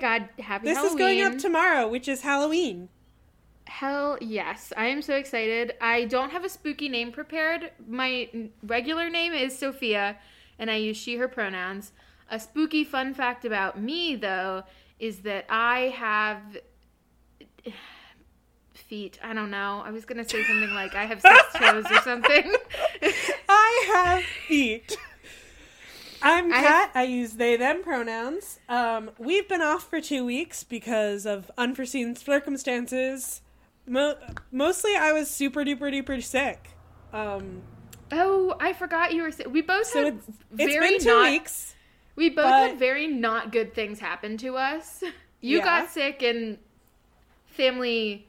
god, happy This Halloween. is going up tomorrow, which is Halloween. Hell yes. I am so excited. I don't have a spooky name prepared. My regular name is Sophia, and I use she, her pronouns. A spooky fun fact about me, though, is that I have feet. I don't know. I was going to say something like I have six toes or something. I have feet. I'm I Kat. I use they them pronouns. Um, we've been off for two weeks because of unforeseen circumstances. Mo- mostly, I was super duper duper sick. Um, oh, I forgot you were sick. We both so had it's, it's very been two not weeks. We both But- had very not good things happen to us. You Yeah. got sick and family.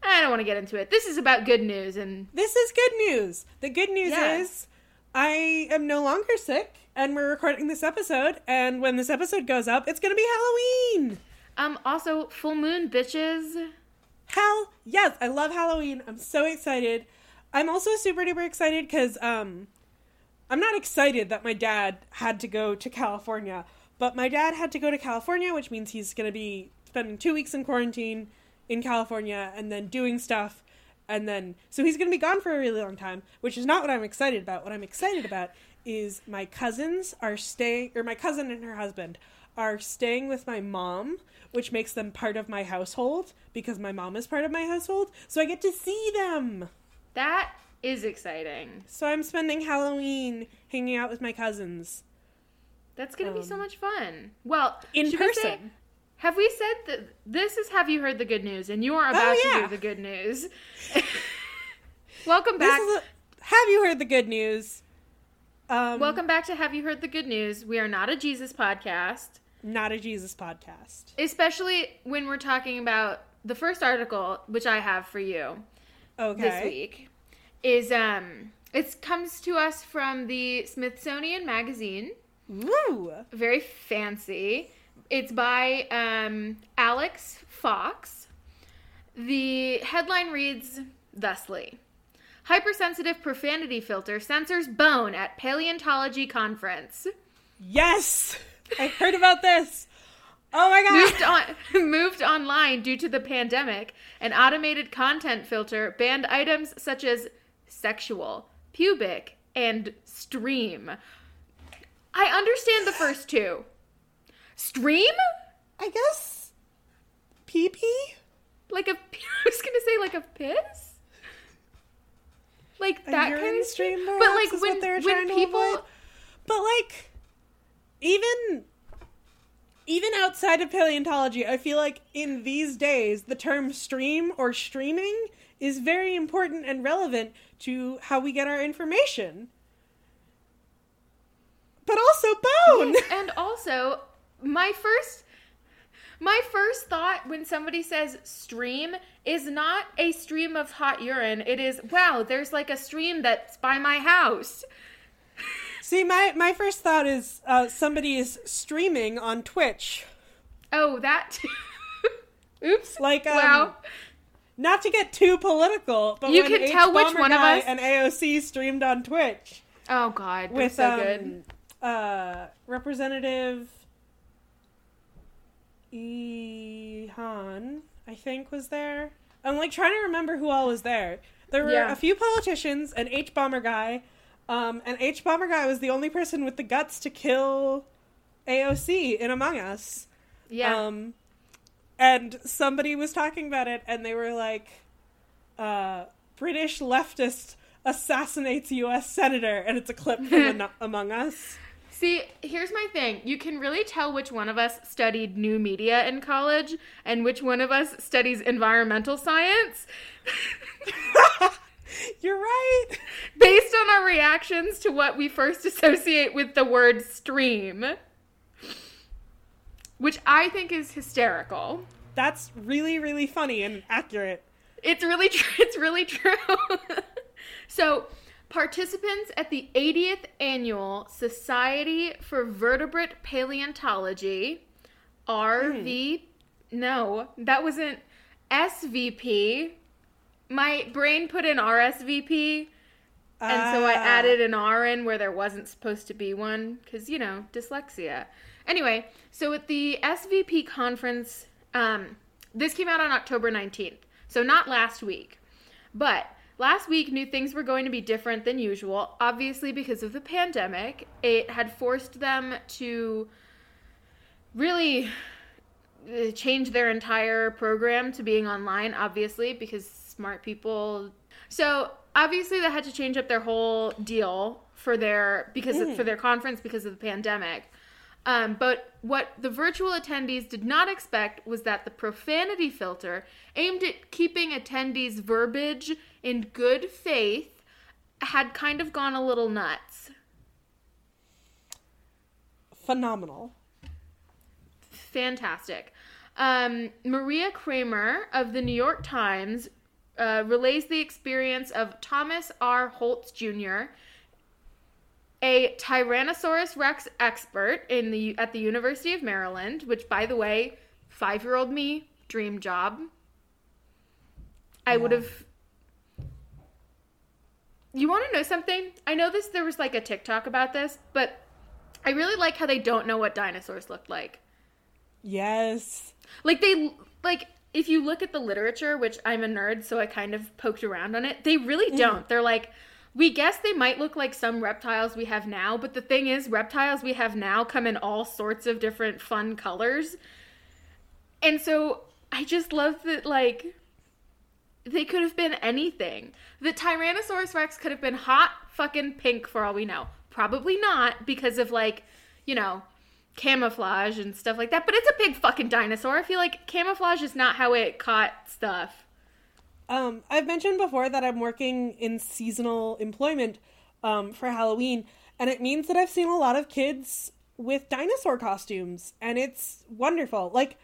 I don't want to get into it. This is about good news and This is good news. The good news Yeah. is I am no longer sick, and we're recording this episode. And when this episode goes up, it's going to be Halloween. um also full moon bitches. Hell yes, I love Halloween. I'm so excited. I'm also super duper excited because um, I'm not excited that my dad had to go to California, but my dad had to go to California, which means he's going to be spending two weeks in quarantine in California and then doing stuff. And then, so he's going to be gone for a really long time, which is not what I'm excited about. What I'm excited about is my cousins are staying, or my cousin and her husband are staying with my mom, which makes them part of my household because my mom is part of my household. So I get to see them. That is exciting. So I'm spending Halloween hanging out with my cousins That's going to be so Um, much fun. Well, in should we say- person. have we said that this is have you heard the good news and you are about to yeah. hear the good news. Welcome back. a, have you heard the good news? Um, Welcome back to Have You Heard the Good News? We are not a Jesus podcast. Not a Jesus podcast. especially when we're talking about the first article which i have for you Okay. this week is um it comes to us from the smithsonian magazine Woo! very fancy it's by um alex fox the headline reads thusly hypersensitive profanity filter censors bone at paleontology conference Yes! I heard about this. Oh my god! moved on moved online due to the pandemic, an automated content filter banned items such as sexual, pubic, and stream. I understand the first two. Stream? I guess pee pee. Like a I was gonna say like a piss? Like that of stream. But like when, what they were when people avoid? But like, even even outside of paleontology, I feel like in these days the term stream or streaming is very important and relevant to how we get our information. But also bone. Yes, and also my first my first thought when somebody says stream is not a stream of hot urine. It is wow, there's like a stream that's by my house. See, my my first thought is uh, somebody is streaming on Twitch. Oh, that Oops. Like, um, wow. Not to get too political, but You can H. tell which one of us- and AOC streamed on Twitch Oh god, with so um, good. uh, Representative Ilhan, I think, was there. I'm like trying to remember who all was there. There were Yeah. a few politicians, an Hbomberguy, um, and Hbomberguy was the only person with the guts to kill AOC in Among Us. Yeah. Um, and somebody was talking about it, and they were like, uh, "British leftist assassinates U.S. senator," and it's a clip from Among Us. See, here's my thing. You can really tell which one of us studied new media in college and which one of us studies environmental science You're right. based on our reactions to what we first associate with the word stream. Which I think is hysterical. That's really, really funny and accurate. It's really tr- it's really true. so, participants at the 80th annual Society for Vertebrate Paleontology, RV no, that wasn't SVP. My brain put in RSVP, and so I Ah. added an R in where there wasn't supposed to be one because you know dyslexia. Anyway, so at the SVP conference, um, this came out on October 19th, so not last week. But last week knew things were going to be different than usual, obviously because of the pandemic. It had forced them to really uh, change their entire program to being online, obviously, because smart people. So obviously they had to change up their whole deal for their because of, for their conference because of the pandemic. Um, but what the virtual attendees did not expect was that the profanity filter, aimed at keeping attendees' verbiage in good faith, had kind of gone a little nuts. Phenomenal. Fantastic. Um, Maria Cramer of the New York Times uh, relays the experience of Thomas R. Holtz Jr., a Tyrannosaurus Rex expert in the at the University of Maryland, which, by the way, five-year-old me dream job. I would have. You want to know something? I know this. There was like a TikTok about this, but I really like how they don't know what dinosaurs looked like. Yes. Like they like if you look at the literature, which I'm a nerd, so I kind of poked around on it, they really don't. They're like we guess they might look like some reptiles we have now, but the thing is reptiles we have now come in all sorts of different fun colors. And so I just love that like they could have been anything. The Tyrannosaurus Rex could have been hot fucking pink for all we know. Probably not because of like, you know, camouflage and stuff like that. But it's a big fucking dinosaur. I feel like camouflage is not how it caught stuff. Um, I've mentioned before that I'm working in seasonal employment um, for Halloween, and it means that I've seen a lot of kids with dinosaur costumes, and it's wonderful. Like,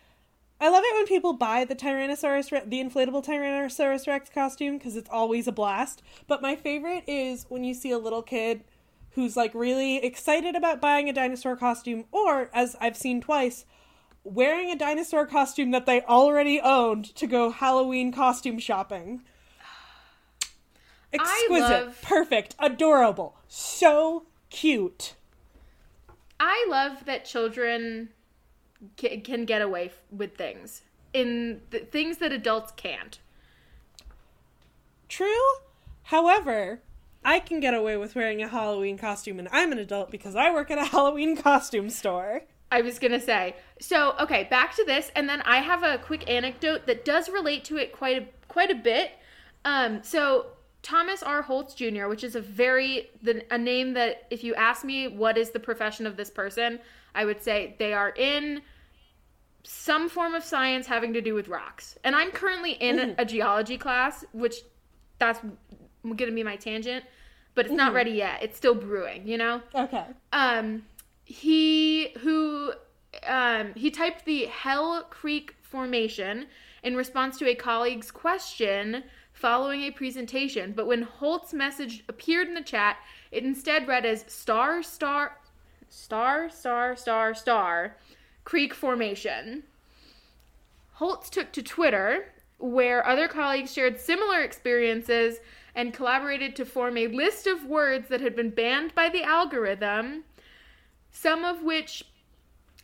I love it when people buy the Tyrannosaurus, Re- the inflatable Tyrannosaurus Rex costume because it's always a blast. But my favorite is when you see a little kid who's like really excited about buying a dinosaur costume, or as I've seen twice, wearing a dinosaur costume that they already owned to go Halloween costume shopping. Exquisite, love- perfect, adorable, so cute. I love that children ca- can get away f- with things in the things that adults can't. True. However, I can get away with wearing a Halloween costume and I'm an adult because I work at a Halloween costume store. I was gonna say. So, okay, back to this, and then I have a quick anecdote that does relate to it quite a quite a bit. Um, so Thomas R. Holtz Jr., which is a very the, a name that if you ask me what is the profession of this person, I would say they are in some form of science having to do with rocks. And I'm currently in a, a geology class, which that's going to be my tangent, but it's not ready yet. It's still brewing, you know? Okay. um he who um he typed the hell creek formation in response to a colleague's question following a presentation but when holt's message appeared in the chat it instead read as star star star star star star creek formation Holtz took to Twitter, where other colleagues shared similar experiences and collaborated to form a list of words that had been banned by the algorithm, some of which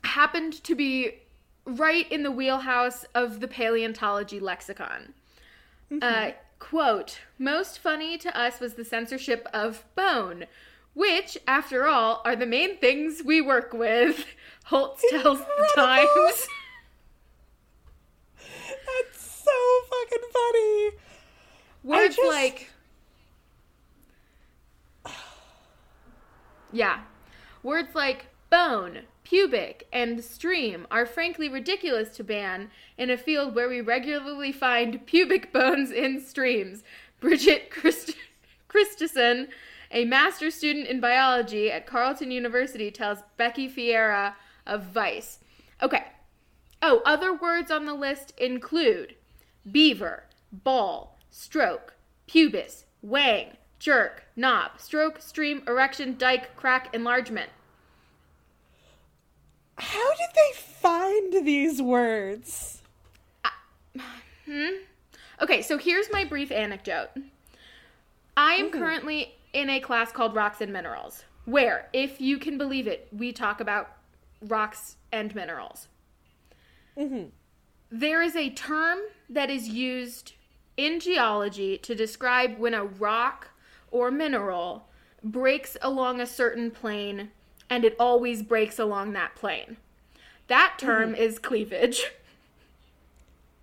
happened to be right in the wheelhouse of the paleontology lexicon. Uh, quote, most funny to us was the censorship of bone, which, after all, are the main things we work with, Holtz tells the Times. That's so fucking funny. Words just- like. Yeah. Words like bone, pubic, and stream are frankly ridiculous to ban in a field where we regularly find pubic bones in streams. Bridget Christ- Christensen, a master's student in biology at Carleton University, tells Becky Ferreira of Vice. Okay. Oh, other words on the list include beaver, ball, stroke, pubis, wang, jerk, knob, stroke, stream, erection, dike, crack, enlargement. How did they find these words? Hmm. Okay, so here's my brief anecdote. I am currently in a class called Rocks and Minerals, where, if you can believe it, we talk about rocks and minerals. There is a term that is used in geology to describe when a rock or mineral breaks along a certain plane and it always breaks along that plane. That term is cleavage.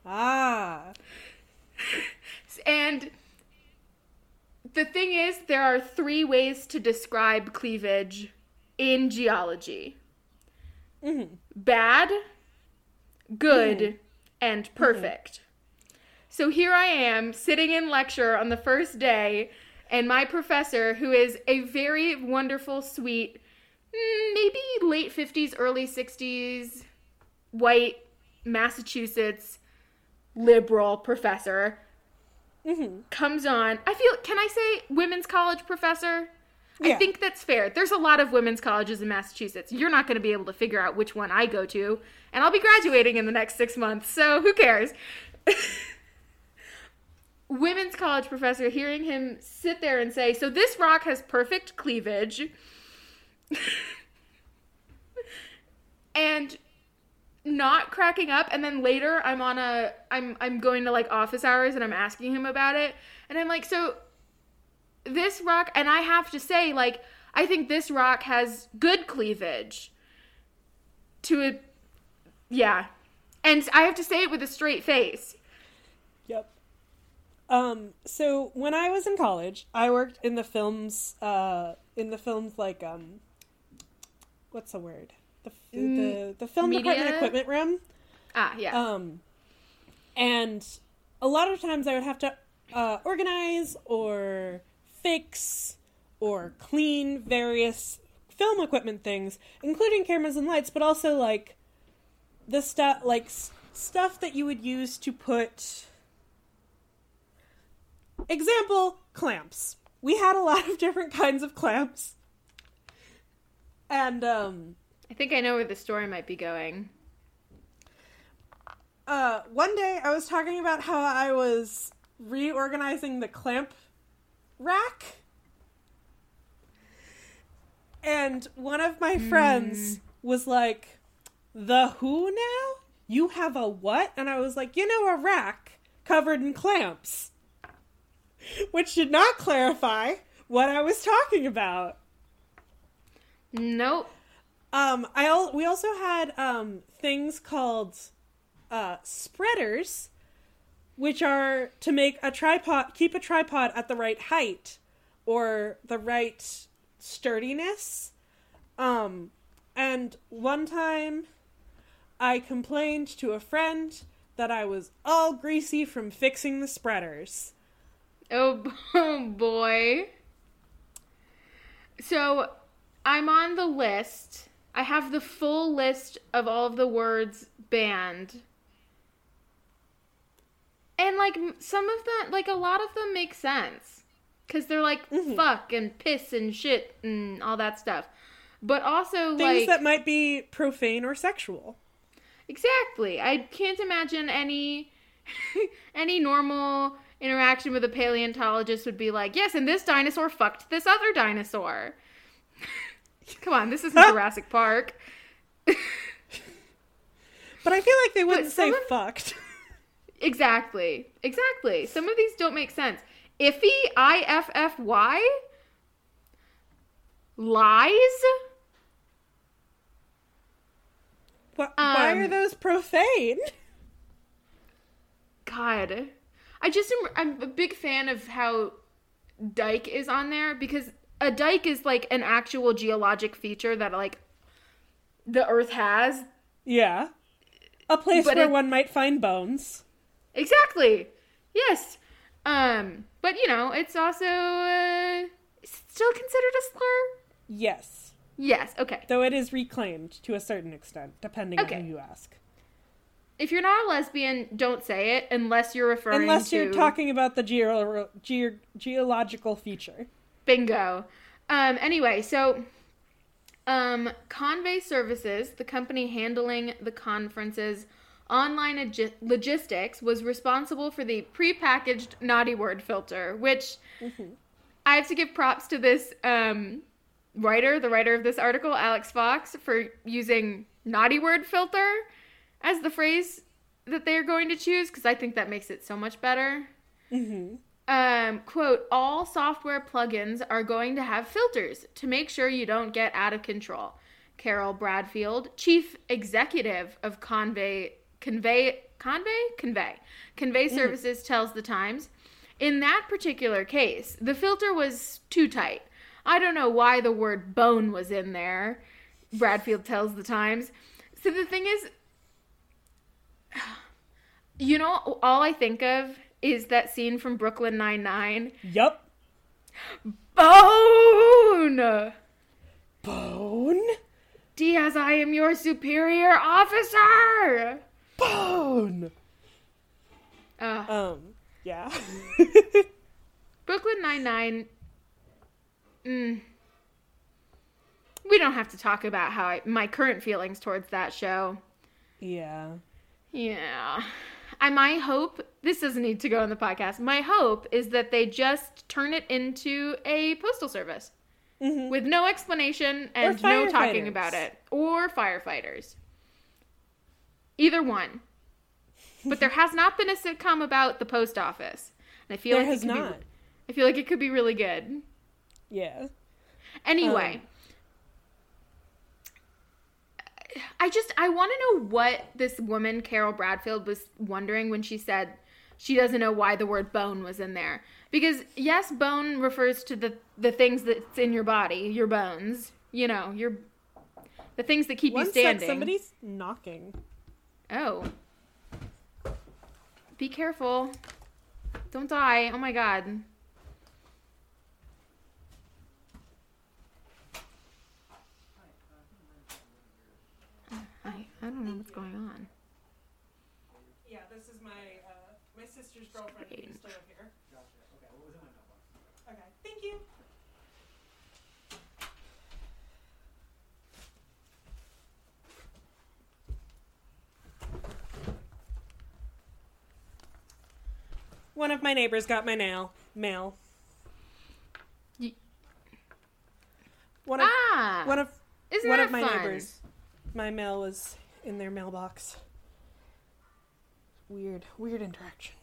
Ah. And the thing is, there are three ways to describe cleavage in geology. Mm-hmm. Bad, good, mm-hmm. and perfect. Mm-hmm. So here I am sitting in lecture on the first day, and my professor, who is a very wonderful, sweet, mm, maybe late 50s, early 60s, white, Massachusetts, liberal professor, Mm-hmm. comes on. I feel, can I say women's college professor? I think that's fair. There's a lot of women's colleges in Massachusetts. You're not going to be able to figure out which one I go to, and I'll be graduating in the next six months, so who cares? women's college professor, hearing him sit there and say, So this rock has perfect cleavage. and not cracking up and then later I'm on a I'm I'm going to like office hours and I'm asking him about it and I'm like so this rock and I have to say like I think this rock has good cleavage to a yeah and I have to say it with a straight face Yep. Um, so when I was in college, I worked in the films, uh, in the films like, um, what's the word? The, the, the film department equipment room. ah yeah Um, and a lot of times I would have to uh, organize or fix or clean various film equipment things, including cameras and lights, but also like the stuff like s- stuff that you would use to put. Example: clamps. We had a lot of different kinds of clamps, and um, I think I know where the story might be going uh, one day I was talking about how I was reorganizing the clamp rack. And one of my friends was like, The who now? You have a what? And I was like, You know, a rack covered in clamps. Which did not clarify what I was talking about. nope Um, I al- we also had um things called uh spreaders, which are to make a tripod, keep a tripod at the right height or the right sturdiness. Um, and one time, I complained to a friend that I was all greasy from fixing the spreaders. Oh, oh boy. So I'm on the list. I have the full list of all of the words banned. And like some of them, like a lot of them make sense. Because they're like mm-hmm. fuck and piss and shit and all that stuff. But also, Things like. that might be profane or sexual. Exactly. I can't imagine any any normal interaction with a paleontologist would be like, "Yes, and this dinosaur fucked this other dinosaur." Come on, this isn't Jurassic Park. But I feel like they wouldn't say of- fucked. exactly. Exactly. Some of these don't make sense. Iffy, I F F Y? Lies? Wh- why are Um, those profane? God, I just am. I'm a big fan of how Dyke is on there because a dike is like an actual geologic feature that like the Earth has. Yeah. A place But where it- one might find bones. Exactly. Yes. Um. But you know, it's also uh, still considered a slur. Yes. Yes. Okay. Though it is reclaimed to a certain extent, depending Okay. on who you ask. If you're not a lesbian, don't say it unless you're referring Unless to you're talking about the geo- ge- geological feature. Bingo. Um, anyway, so um, Convey Services, the company handling the conference's online logistics, was responsible for the prepackaged naughty word filter, which I have to give props to this um, writer, the writer of this article, Alex Fox, for using naughty word filter as the phrase that they're going to choose because I think that makes it so much better. Mm-hmm. Um, quote, all software plugins are going to have filters to make sure you don't get out of control. Carol Bradfield, chief executive of Convey, Convey, Convey, Convey, Convey Services, tells the Times. In that particular case, the filter was too tight. I don't know why the word bone was in there. Bradfield tells the Times. So the thing is, you know, all I think of is that scene from Brooklyn Nine Nine. Yup. Bone. Bone. Diaz, I am your superior officer. Bone. Uh, Um. Yeah. Brooklyn Nine Nine. Mm, we don't have to talk about how I, my current feelings towards that show. yeah. Yeah. I my hope this doesn't need to go on the podcast. My hope is that they just turn it into a postal service Mhm. with no explanation and no talking about it or firefighters. Either one. But there has not been a sitcom about the post office. And I feel There like has it could not. Be, I feel like it could be really good. Yeah. Anyway, Um, I just I want to know what this woman Carol Bradfield was wondering when she said she doesn't know why the word bone was in there. Because yes, bone refers to the the things that's in your body, your bones, you know, your the things that keep One you sec, standing. somebody's knocking. Oh. Be careful. Don't die. Oh my god. I, I don't know what's going on. Yeah, this is my uh, my sister's girlfriend who used to live here. Okay, Well was in my notebook. Okay. thank you. One of my neighbors got my nail mail. Ye- One of Ah! one of Isn't one that of my fun? neighbors. My mail was in their mailbox. Weird, weird interaction.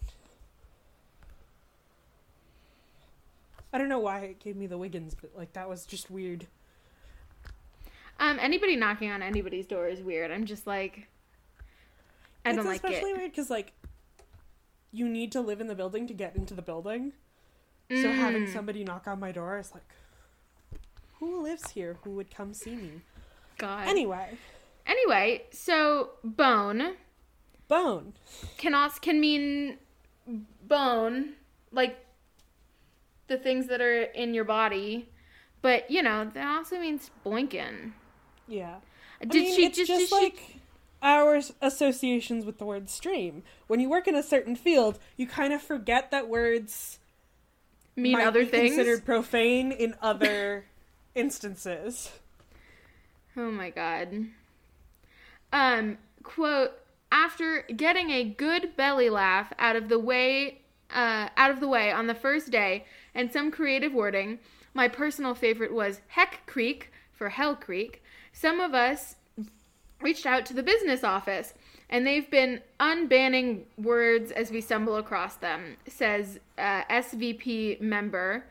I don't know why it gave me the Wiggins, but like that was just weird. Um, anybody knocking on anybody's door is weird. I'm just like, I don't it's like especially weird because like you need to live in the building to get into the building. So having Mm. somebody knock on my door is like, who lives here? Who would come see me? God. Anyway, Anyway, so bone bone. can also can mean bone, like the things that are in your body, but you know that also means boinkin. Yeah. Did I mean, she just, just did she- like our associations with the word stream. When you work in a certain field, you kind of forget that words mean other things? considered profane in other instances. Oh my god. Um, quote, after getting a good belly laugh out of the way uh, out of the way on the first day and some creative wording, my personal favorite was Heck Creek for Hell Creek. Some of us reached out to the business office and they've been unbanning words as we stumble across them, says uh, SVP member.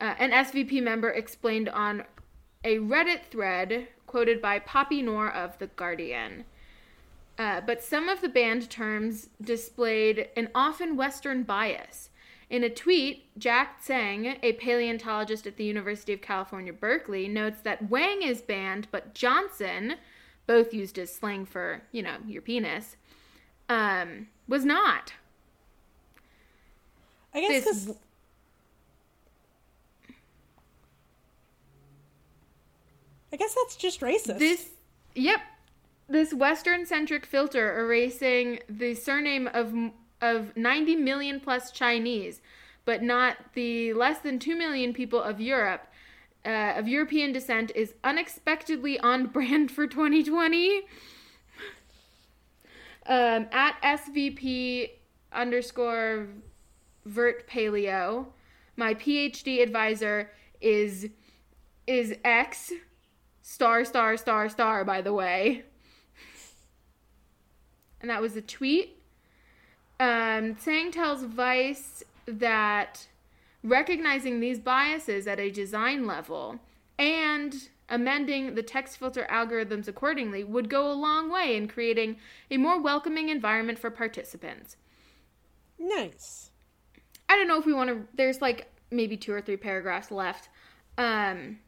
Uh, an SVP member explained on a Reddit thread quoted by Poppy Noor of The Guardian. Uh, but some of the banned terms displayed an often Western bias. In a tweet, Jack Tseng, a paleontologist at the University of California, Berkeley, notes that Wang is banned, but Johnson, both used as slang for, you know, your penis, um, was not. I guess This- I guess that's just racist. This, yep, this Western-centric filter erasing the surname of of 90 million plus Chinese, but not the less than 2 million people of Europe. Uh, of European descent is unexpectedly on brand for 2020. Um, at SVP underscore vert paleo, my PhD advisor is is X star star star star by the way and that was a tweet. Um, Tseng tells Vice that recognizing these biases at a design level and amending the text filter algorithms accordingly would go a long way in creating a more welcoming environment for participants. Nice. I don't know if we want to. There's like maybe two or three paragraphs left. Um,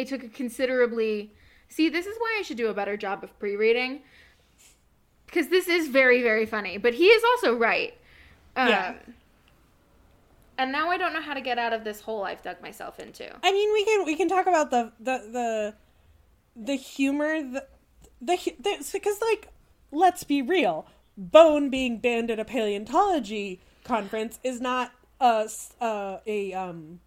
it took a considerably. See, this is why I should do a better job of pre-reading because this is very, very funny. But he is also right. Um, Yeah. And now I don't know how to get out of this hole I've dug myself into. I mean, we can we can talk about the the the the humor the the because like let's be real, bone being banned at a paleontology conference is not a uh, a um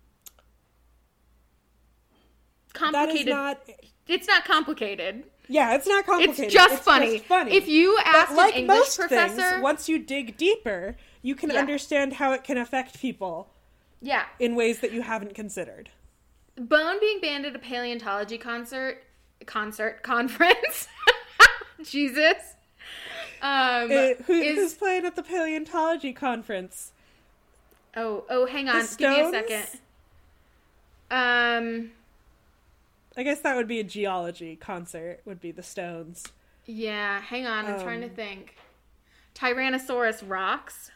that is Complicated. not it's not complicated. yeah it's not complicated. It's complicated just, funny. funny. If you ask but like an English most professor, things, once you dig deeper, you can Yeah. understand how it can affect people yeah, in ways that you haven't considered. Bone being banned at a paleontology concert, concert conference. Jesus. Um, It- who, is who's playing at the paleontology conference? oh oh hang on, give me a second. Um, I guess that would be a geology concert. Would be the Stones. yeah, hang on, I'm trying to Um, think. Tyrannosaurus rocks.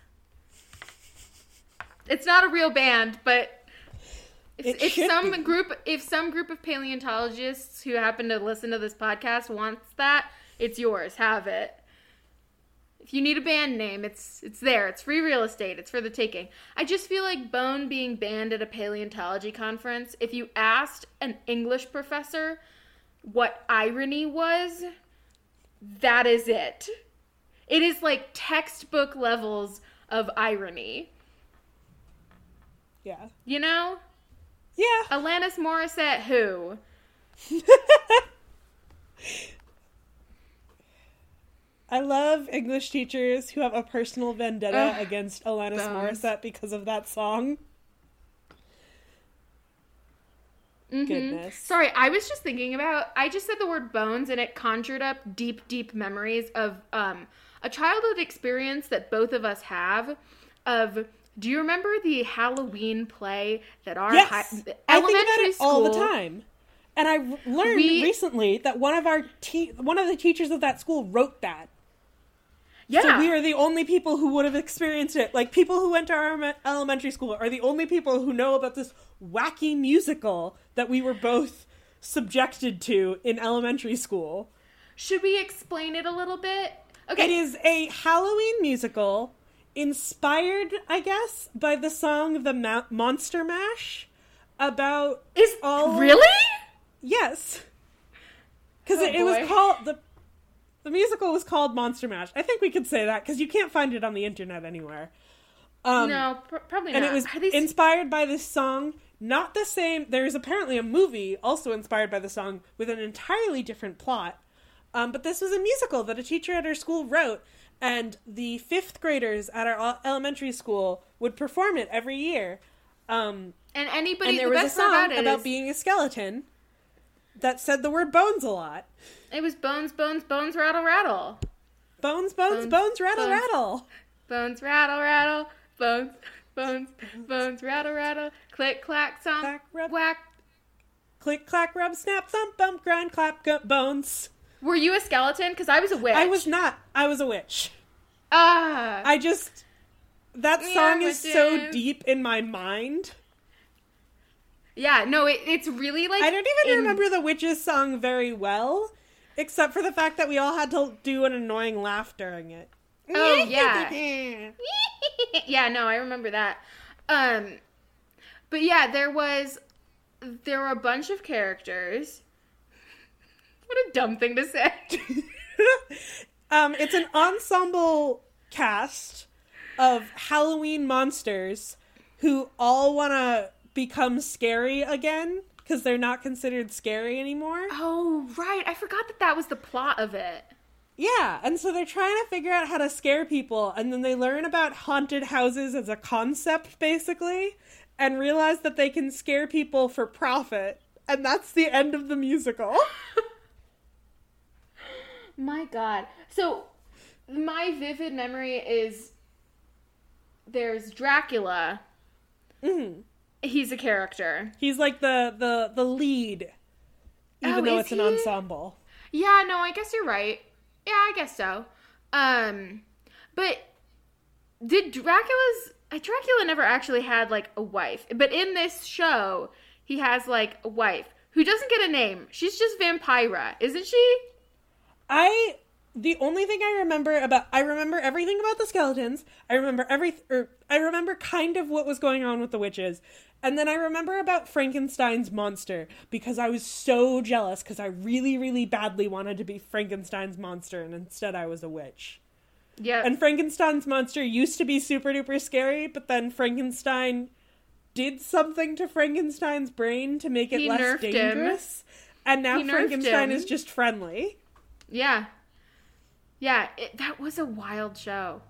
It's not a real band, but if, It if some be. group if some group of paleontologists who happen to listen to this podcast wants that, it's yours. Have it. If you need a band name, it's it's there. It's free real estate. It's for the taking. I just feel like Bone being banned at a paleontology conference. If you asked an English professor what irony was, that is it. It is like textbook levels of irony. Yeah. You know? Yeah. Alanis Morissette who? I love English teachers who have a personal vendetta Ugh, against Alanis bones. Morissette because of that song. Mhm. Goodness. Sorry, I was just thinking about I just said the word bones and it conjured up deep, deep memories of um a childhood experience that both of us have of do you remember the Halloween play that our Yes. hi- I think about elementary school all the time. And I learned We- recently that one of our te- one of the teachers of that school wrote that. Yeah. So we are the only people who would have experienced it. Like people who went to our elementary school are the only people who know about this wacky musical that we were both subjected to in elementary school. Should we explain it a little bit? Okay. It is a Halloween musical inspired, I guess, by the song "The Monster Mash" about Is all really? yes, because Oh, it, it was called the the musical was called Monster Mash. I think we could say that because you can't find it on the internet anywhere. Um, no, pr- probably not. and it was these- inspired by this song. Not the same. There is apparently a movie also inspired by the song with an entirely different plot. Um, but this was a musical that a teacher at our school wrote, and the fifth graders at our elementary school would perform it every year. Um, and anybody and there the was a song about about is being a skeleton that said the word bones a lot. it was bones, bones, bones, rattle, rattle. Bones, bones, Bones, bones, rattle, bones. rattle. Bones rattle rattle, bones, bones, bones rattle rattle, click clack thump, Clack, rub. whack. Click, clack, rub, snap, thump, bump, grind, clap, go- bones. Were you a skeleton? Because I was a witch. I was not. I was a witch. Ah. I just that song is so deep in my mind. Yeah. No, it, it's really like I don't even in- remember the witches song very well, except for the fact that we all had to do an annoying laugh during it. Oh, yeah. yeah, no, I remember that. Um, but yeah, there was there were a bunch of characters. What a dumb thing to say. um, it's an ensemble cast of Halloween monsters who all want to become scary again because they're not considered scary anymore. oh, right. I forgot that that was the plot of it. Yeah, and so they're trying to figure out how to scare people, and then they learn about haunted houses as a concept, basically, and realize that they can scare people for profit, and that's the end of the musical. My God. So my vivid memory is there's Dracula. Mhm. He's a character. He's like the the the lead, even Oh, though it's an ensemble. Yeah, no, I guess you're right. Yeah, I guess so. Um, but did Dracula's uh, Dracula never actually had like a wife, but in this show, he has like a wife who doesn't get a name. She's just Vampira, isn't she? I the only thing I remember about I remember everything about the skeletons. I remember every or I remember kind of what was going on with the witches. And then I remember about Frankenstein's monster because I was so jealous because I really really badly wanted to be Frankenstein's monster and instead I was a witch. Yeah. And Frankenstein's monster used to be super duper scary, but then Frankenstein did something to Frankenstein's brain to make it He less nerfed him. dangerous. And now He Frankenstein is just friendly. yeah. Yeah, it, that was a wild show.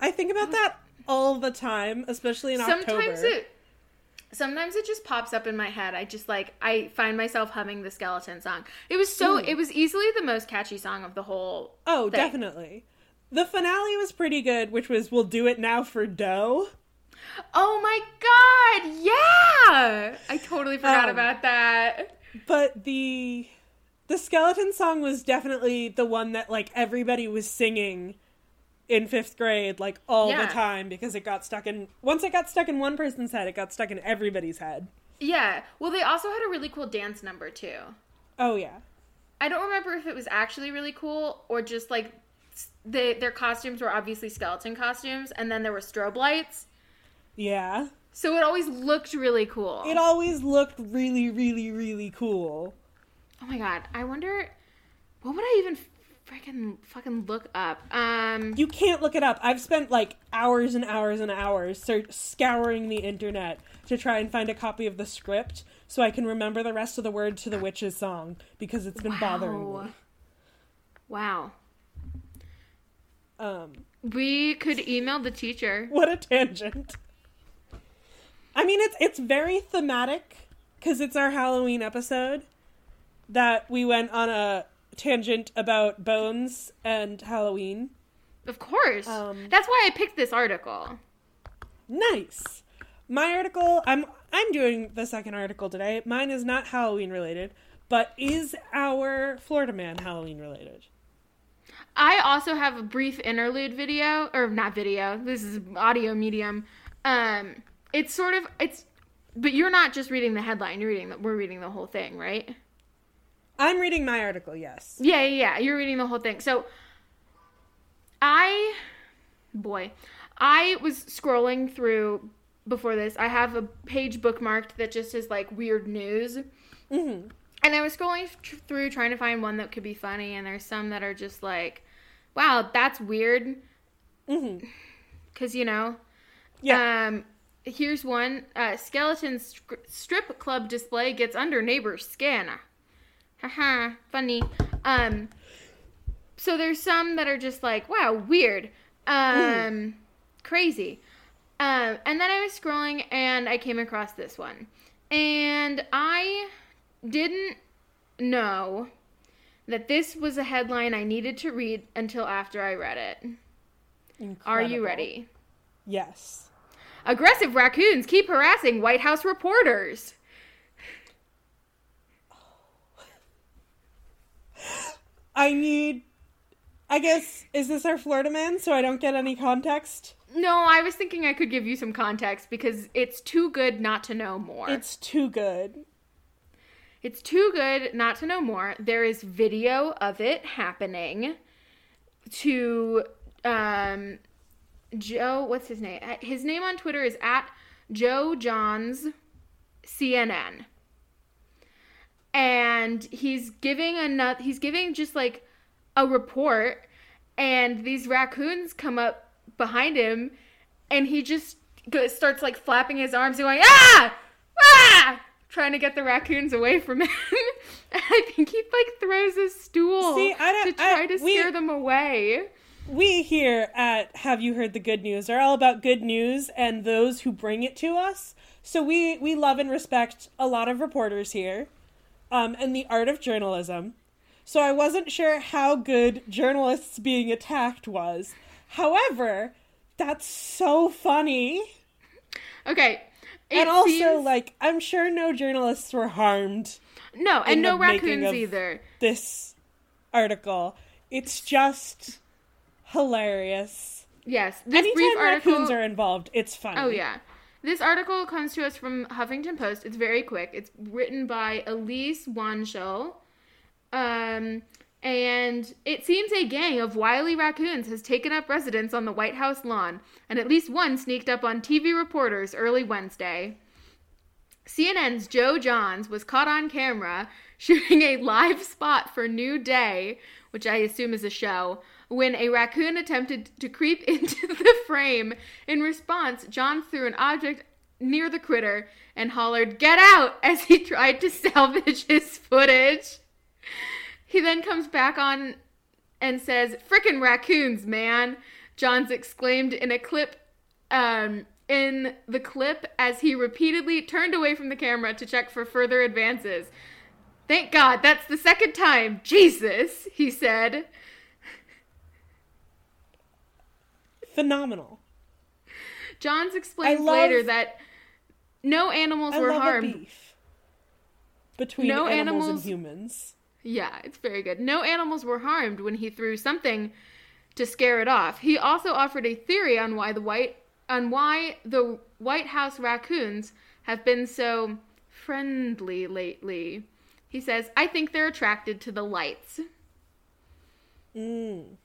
I think about that all the time, especially in sometimes October. it sometimes it just pops up in my head i just like i find myself humming the skeleton song it was so Mm. it was easily the most catchy song of the whole oh, thing. definitely. The finale was pretty good, which was "We'll do it now for dough." oh my god yeah i totally forgot Um, about that But the the skeleton song was definitely the one that like everybody was singing in fifth grade, like all Yeah. the time, because it got stuck in. Once it got stuck in one person's head, it got stuck in everybody's head. yeah well they also had a really cool dance number too Oh yeah, i don't remember if it was actually really cool or just like they, their costumes were obviously skeleton costumes and then there were strobe lights yeah. so it always looked really cool It always looked really, really, really cool. Oh my god, I wonder what would I even freaking fucking look up? Um You can't look it up. I've spent like hours and hours and hours search- scouring the internet to try and find a copy of the script so I can remember the rest of the word to the witch's song because it's been bothering me. Wow. Um, We could email the teacher. what a tangent. I mean, it's it's very thematic because it's our Halloween episode that we went on a tangent about bones and Halloween. Of course. Um, That's why I picked this article. Nice. My article, I'm I'm doing the second article today. Mine is not Halloween related, but is our Florida man Halloween related? I also have a brief interlude video or not video. This is audio medium. Um it's sort of it's but you're not just reading the headline, you're reading the, we're reading the whole thing, right? I'm reading my article, yes. Yeah, yeah, yeah. You're reading the whole thing. So I boy, I was scrolling through before this. I have a page bookmarked that just is like weird news. hmm And I was scrolling tr- through trying to find one that could be funny and there's some that are just like, wow, that's weird hmm cuz you know. Yeah. Um here's one uh, skeleton stri- strip club display gets under neighbor's skin. Haha, funny. Um, so there's some that are just like, wow, weird, um, crazy. Um, and then I was scrolling and I came across this one, and I didn't know that this was a headline I needed to read until after I read it. Are you ready? Yes. Aggressive raccoons keep harassing White House reporters. I need. I guess is this our Florida man? So I don't get any context. No, I was thinking I could give you some context because it's too good not to know more. It's too good. It's too good not to know more. There is video of it happening to um Joe, what's his name? Uh, His name on Twitter is at Joe Johns CNN. And he's giving a he's giving just like a report and these raccoons come up behind him and he just starts like flapping his arms and going ah! Ah! trying to get the raccoons away from him. And i think he like throws a stool See, I don't- to try I- to we- scare them away. We here at Have You Heard the Good News are all about good news and those who bring it to us. So we we love and respect a lot of reporters here, um, and the art of journalism. so I wasn't sure how good journalists being attacked was. However, that's so funny. Okay. It and also, seems- like, I'm sure no journalists were harmed no, and no raccoons either. this article. It's just hilarious. Yes, this brief Anytime article. raccoons are involved, it's funny. Oh yeah. This article comes to us from Huffington Post. It's very quick. It's written by Elyse Wanshel. Um, and it seems a gang of wily raccoons has taken up residence on the White House lawn, and at least one sneaked up on TV reporters early Wednesday. CNN's Joe Johns was caught on camera shooting a live spot for New Day, which I assume is a show, when a raccoon attempted to creep into the frame. In response, John threw an object near the critter and hollered, Get out! as he tried to salvage his footage. He then comes back on and says, Frickin' raccoons, man! Johns exclaimed in a clip um, in the clip as he repeatedly turned away from the camera to check for further advances. Thank God, that's the second time. Jesus, he said. Phenomenal. Johns explains love- later that no animals I were harmed. between No animals, animals- and humans. Yeah, it's very good. No animals were harmed when he threw something to scare it off. He also offered a theory on why the white on why the White House raccoons have been so friendly lately. He says, "I think they're attracted to the lights." Mm.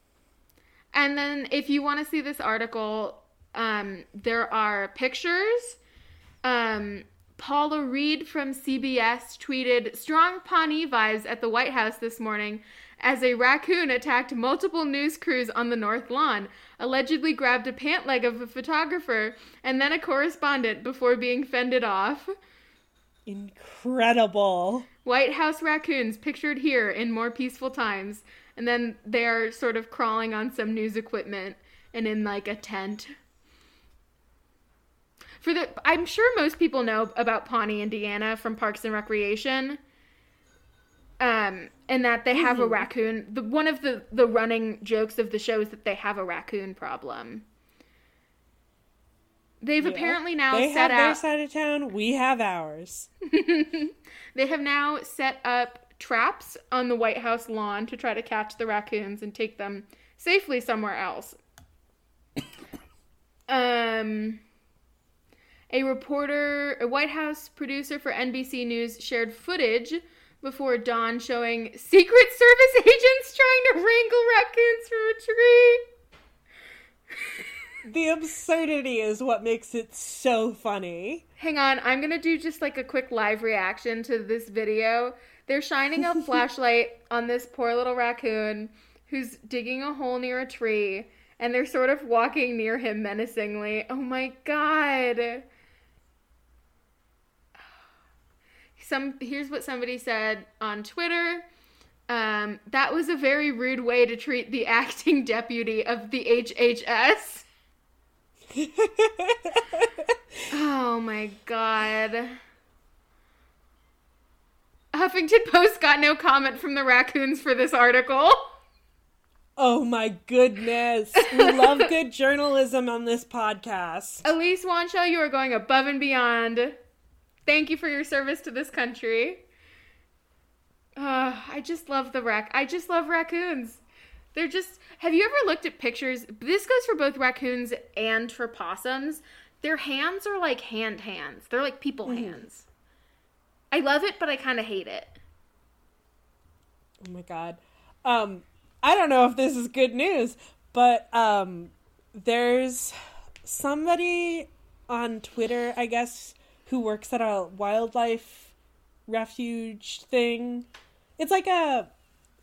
And then if you want to see this article, um, there are pictures. Um, Paula Reid from CBS tweeted strong Pawnee vibes at the White House this morning as a raccoon attacked multiple news crews on the North Lawn, allegedly grabbed a pant leg of a photographer and then a correspondent before being fended off. Incredible. White House raccoons pictured here in more peaceful times, and then they are sort of crawling on some news equipment and in like a tent. For the, I'm sure most people know about Pawnee, Indiana, from Parks and Recreation. Um, and that they have a Mhm. raccoon. The one of the the running jokes of the show is that they have a raccoon problem. They've Yeah. apparently now they set have their out. side of town. We have ours. they have now set up traps on the White House lawn to try to catch the raccoons and take them safely somewhere else. um, a reporter, a White House producer for NBC News, shared footage before dawn showing Secret Service agents trying to wrangle raccoons from a tree. The absurdity is what makes it so funny. Hang on, I'm gonna do just like a quick live reaction to this video. They're shining a flashlight on this poor little raccoon who's digging a hole near a tree, and they're sort of walking near him menacingly. Oh my god. Some here's what somebody said on Twitter. Um, that was a very rude way to treat the acting deputy of the HHS. Oh my god. Huffington Post got no comment from the raccoons for this article. Oh my goodness. We love good journalism on this podcast. Elyse Wanshaw, you are going above and beyond. Thank you for your service to this country. Uh, I just love the rac. I just love raccoons. They're just. Have you ever looked at pictures? This goes for both raccoons and for possums. Their hands are like hand hands. They're like people hands. I love it, but I kind of hate it. Oh my god. Um I don't know if this is good news, but um there's somebody on Twitter, I guess, who works at a wildlife refuge thing. It's like a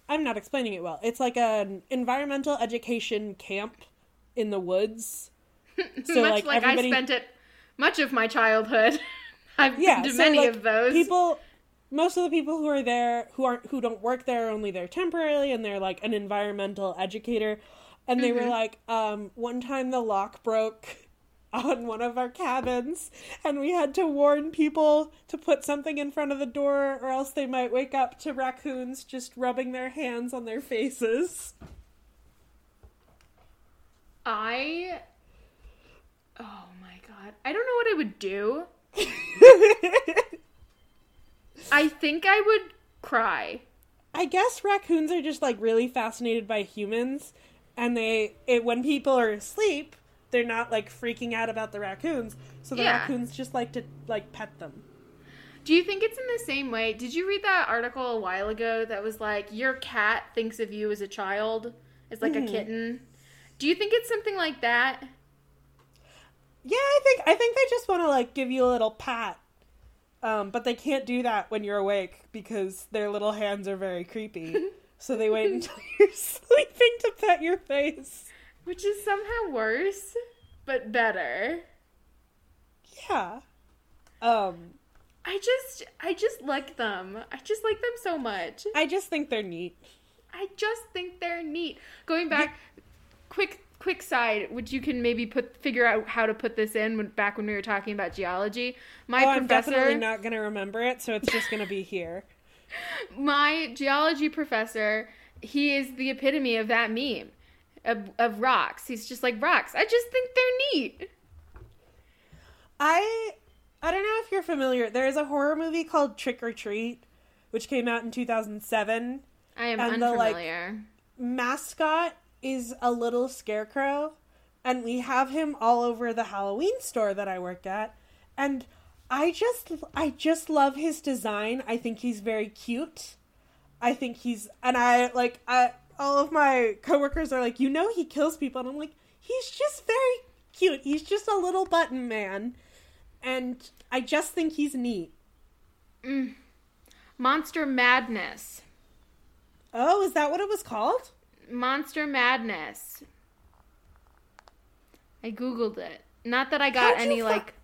I'm not explaining it well. It's like an environmental education camp in the woods. So much like, like, everybody- I spent it much of my childhood. I've yeah, been to so, many like, of those. People, most of the people who are there who aren't who don't work there are only there temporarily, and they're like an environmental educator. And they Mm-hmm. were like, um, one time the lock broke on one of our cabins, and we had to warn people to put something in front of the door, or else they might wake up to raccoons just rubbing their hands on their faces. I. Oh my god. I don't know what I would do. I think I would cry. I guess raccoons are just like really fascinated by humans, and they it, when people are asleep, they're not like freaking out about the raccoons, so the Yeah. raccoons just like to like pet them. Do you think it's in the same way? Did you read that article a while ago that was like, your cat thinks of you as a child, as like Mhm. a kitten? Do you think it's something like that? Yeah, I think I think they just want to like give you a little pat. Um, but they can't do that when you're awake because their little hands are very creepy. so they wait until you're sleeping to pet your face. Which is somehow worse, but better. Yeah. Um, I just, I just like them. I just like them so much. I just think they're neat. I just think they're neat. Going back, quick, quick side, which you can maybe put figure out how to put this in when, back when we were talking about geology. My oh, I'm definitely not gonna remember it, so it's just gonna be here. my geology professor, he is the epitome of that meme of, of rocks. He's just like rocks. I just think they're neat. I I don't know if you're familiar. There is a horror movie called Trick or Treat, which came out in 2007. I am And the, like, unfamiliar. Mascot is a little scarecrow, and we have him all over the Halloween store that I work at. And I just I just love his design. I think he's very cute. I think he's and I like I all of my coworkers are like, "You know he kills people." And I'm like, "He's just very cute. He's just a little button man." And I just think he's neat. Mm. Monster Madness. Oh, is that what it was called? Monster Madness. I googled it. Not that I got How'd any fi- like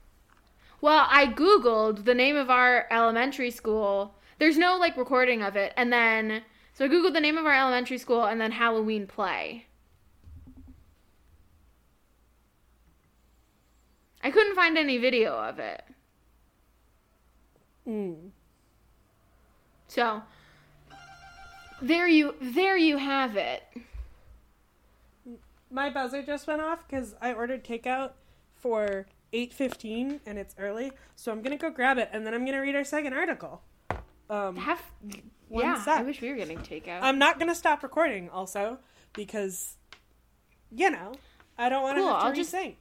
Well, I googled the name of our elementary school. There's no like recording of it. And then so I googled the name of our elementary school and then Halloween play. I couldn't find any video of it. Mm. So there you there you have it. My buzzer just went off because I ordered takeout for 8.15 and it's early. So I'm going to go grab it and then I'm going to read our second article. Um, Have One yeah, I wish we were getting takeout. I'm not going to stop recording also because, you know, I don't want to Cool, to I'll just- resync.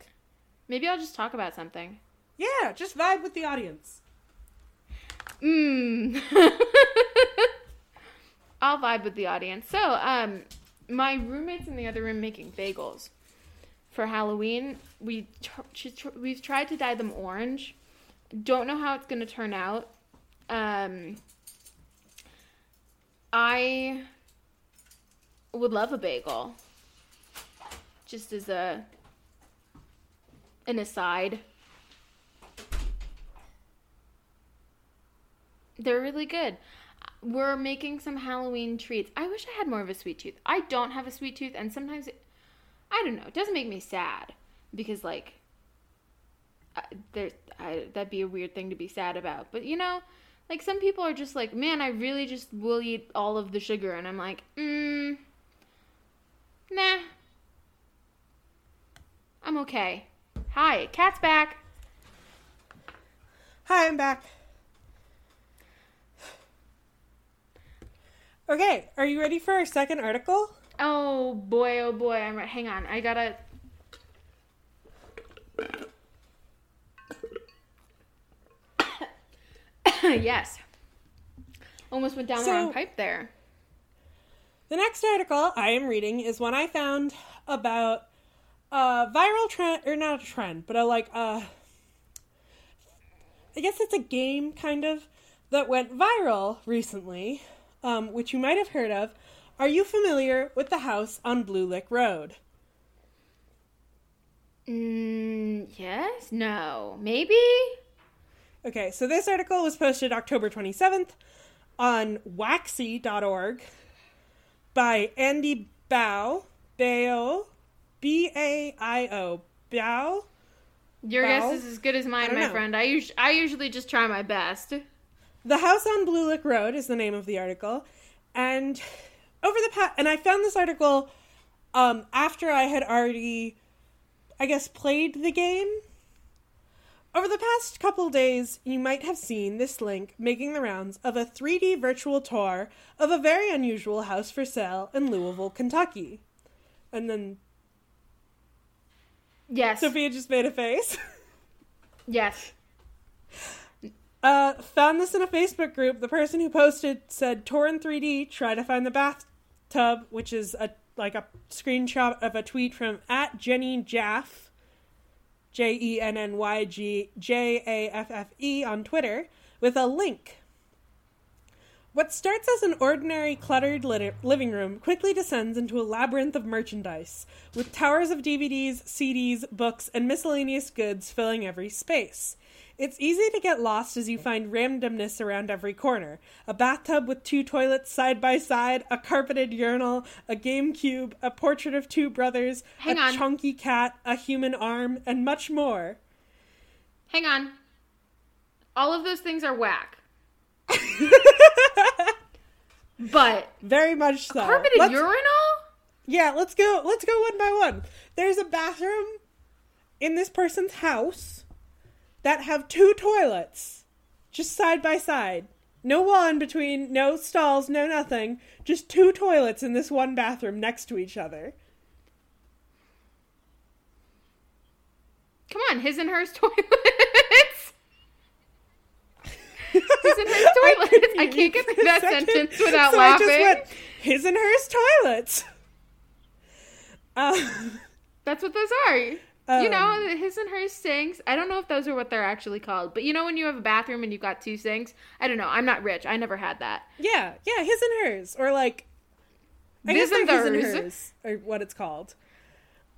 Maybe I'll just talk about something. Yeah, just vibe with the audience. Mm. I'll vibe with the audience. So, um, my roommate's in the other room making bagels for Halloween. We tr- tr- we've tried to dye them orange. Don't know how it's gonna turn out. Um, I would love a bagel. Just as a an aside. They're really good. We're making some Halloween treats. I wish I had more of a sweet tooth. I don't have a sweet tooth, and sometimes, it, I don't know, it doesn't make me sad because, like, I, there's I, that'd be a weird thing to be sad about. But you know, like some people are just like, man, I really just will eat all of the sugar, and I'm like, mm, nah, I'm okay. Hi, cat's back. Hi, I'm back. Okay, are you ready for our second article? Oh boy, oh boy, I'm right. Hang on, I gotta. yes. Almost went down the wrong pipe there. The next article I am reading is one I found about a viral trend, or not a trend, but a like uh I guess it's a game kind of that went viral recently, um, which you might have heard of. Are you familiar with the house on Blue Lick Road? Mm, yes? No. Maybe? Okay, so this article was posted October 27th on waxy.org by Andy Baio, Bao, B A I O, Bao, Your Well, guess is as good as mine, my know. friend. I, us- I usually just try my best. The House on Blue Lick Road is the name of the article. And over the past, and I found this article um, after I had already, I guess, played the game. Over the past couple days, you might have seen this link making the rounds of a 3D virtual tour of a very unusual house for sale in Louisville, Kentucky. And then Yes. Sophia just made a face. yes. Uh, found this in a Facebook group. The person who posted said, "Tour in 3D. Try to find the bathtub," which is a like a screenshot of a tweet from at Jenny Jaffe, J E N N Y G J A F F E on Twitter with a link. What starts as an ordinary cluttered lit- living room quickly descends into a labyrinth of merchandise, with towers of DVDs, CDs, books, and miscellaneous goods filling every space. It's easy to get lost as you find randomness around every corner. A bathtub with two toilets side by side, a carpeted urinal, a GameCube, a portrait of two brothers, Hang a on. chunky cat, a human arm, and much more. Hang on. All of those things are whack. but Very much so. carpeted Let's- urinal? Yeah, let's go. Let's go one by one. There's a bathroom in this person's house that have two toilets, just side by side. No wall in between, no stalls, no nothing. Just two toilets in this one bathroom next to each other. Come on, his and hers toilets. his and hers I toilets. couldn't I, can't get through that second, sentence without so laughing. I just went, his and hers toilets. Um, That's what those are. You know, Um, his and hers sinks. I don't know if those are what they're actually called, but you know when you have a bathroom and you've got two sinks? I don't know. I'm not rich. I never had that. yeah, yeah, his and hers, or like, I His guess and his and hers, or what it's called.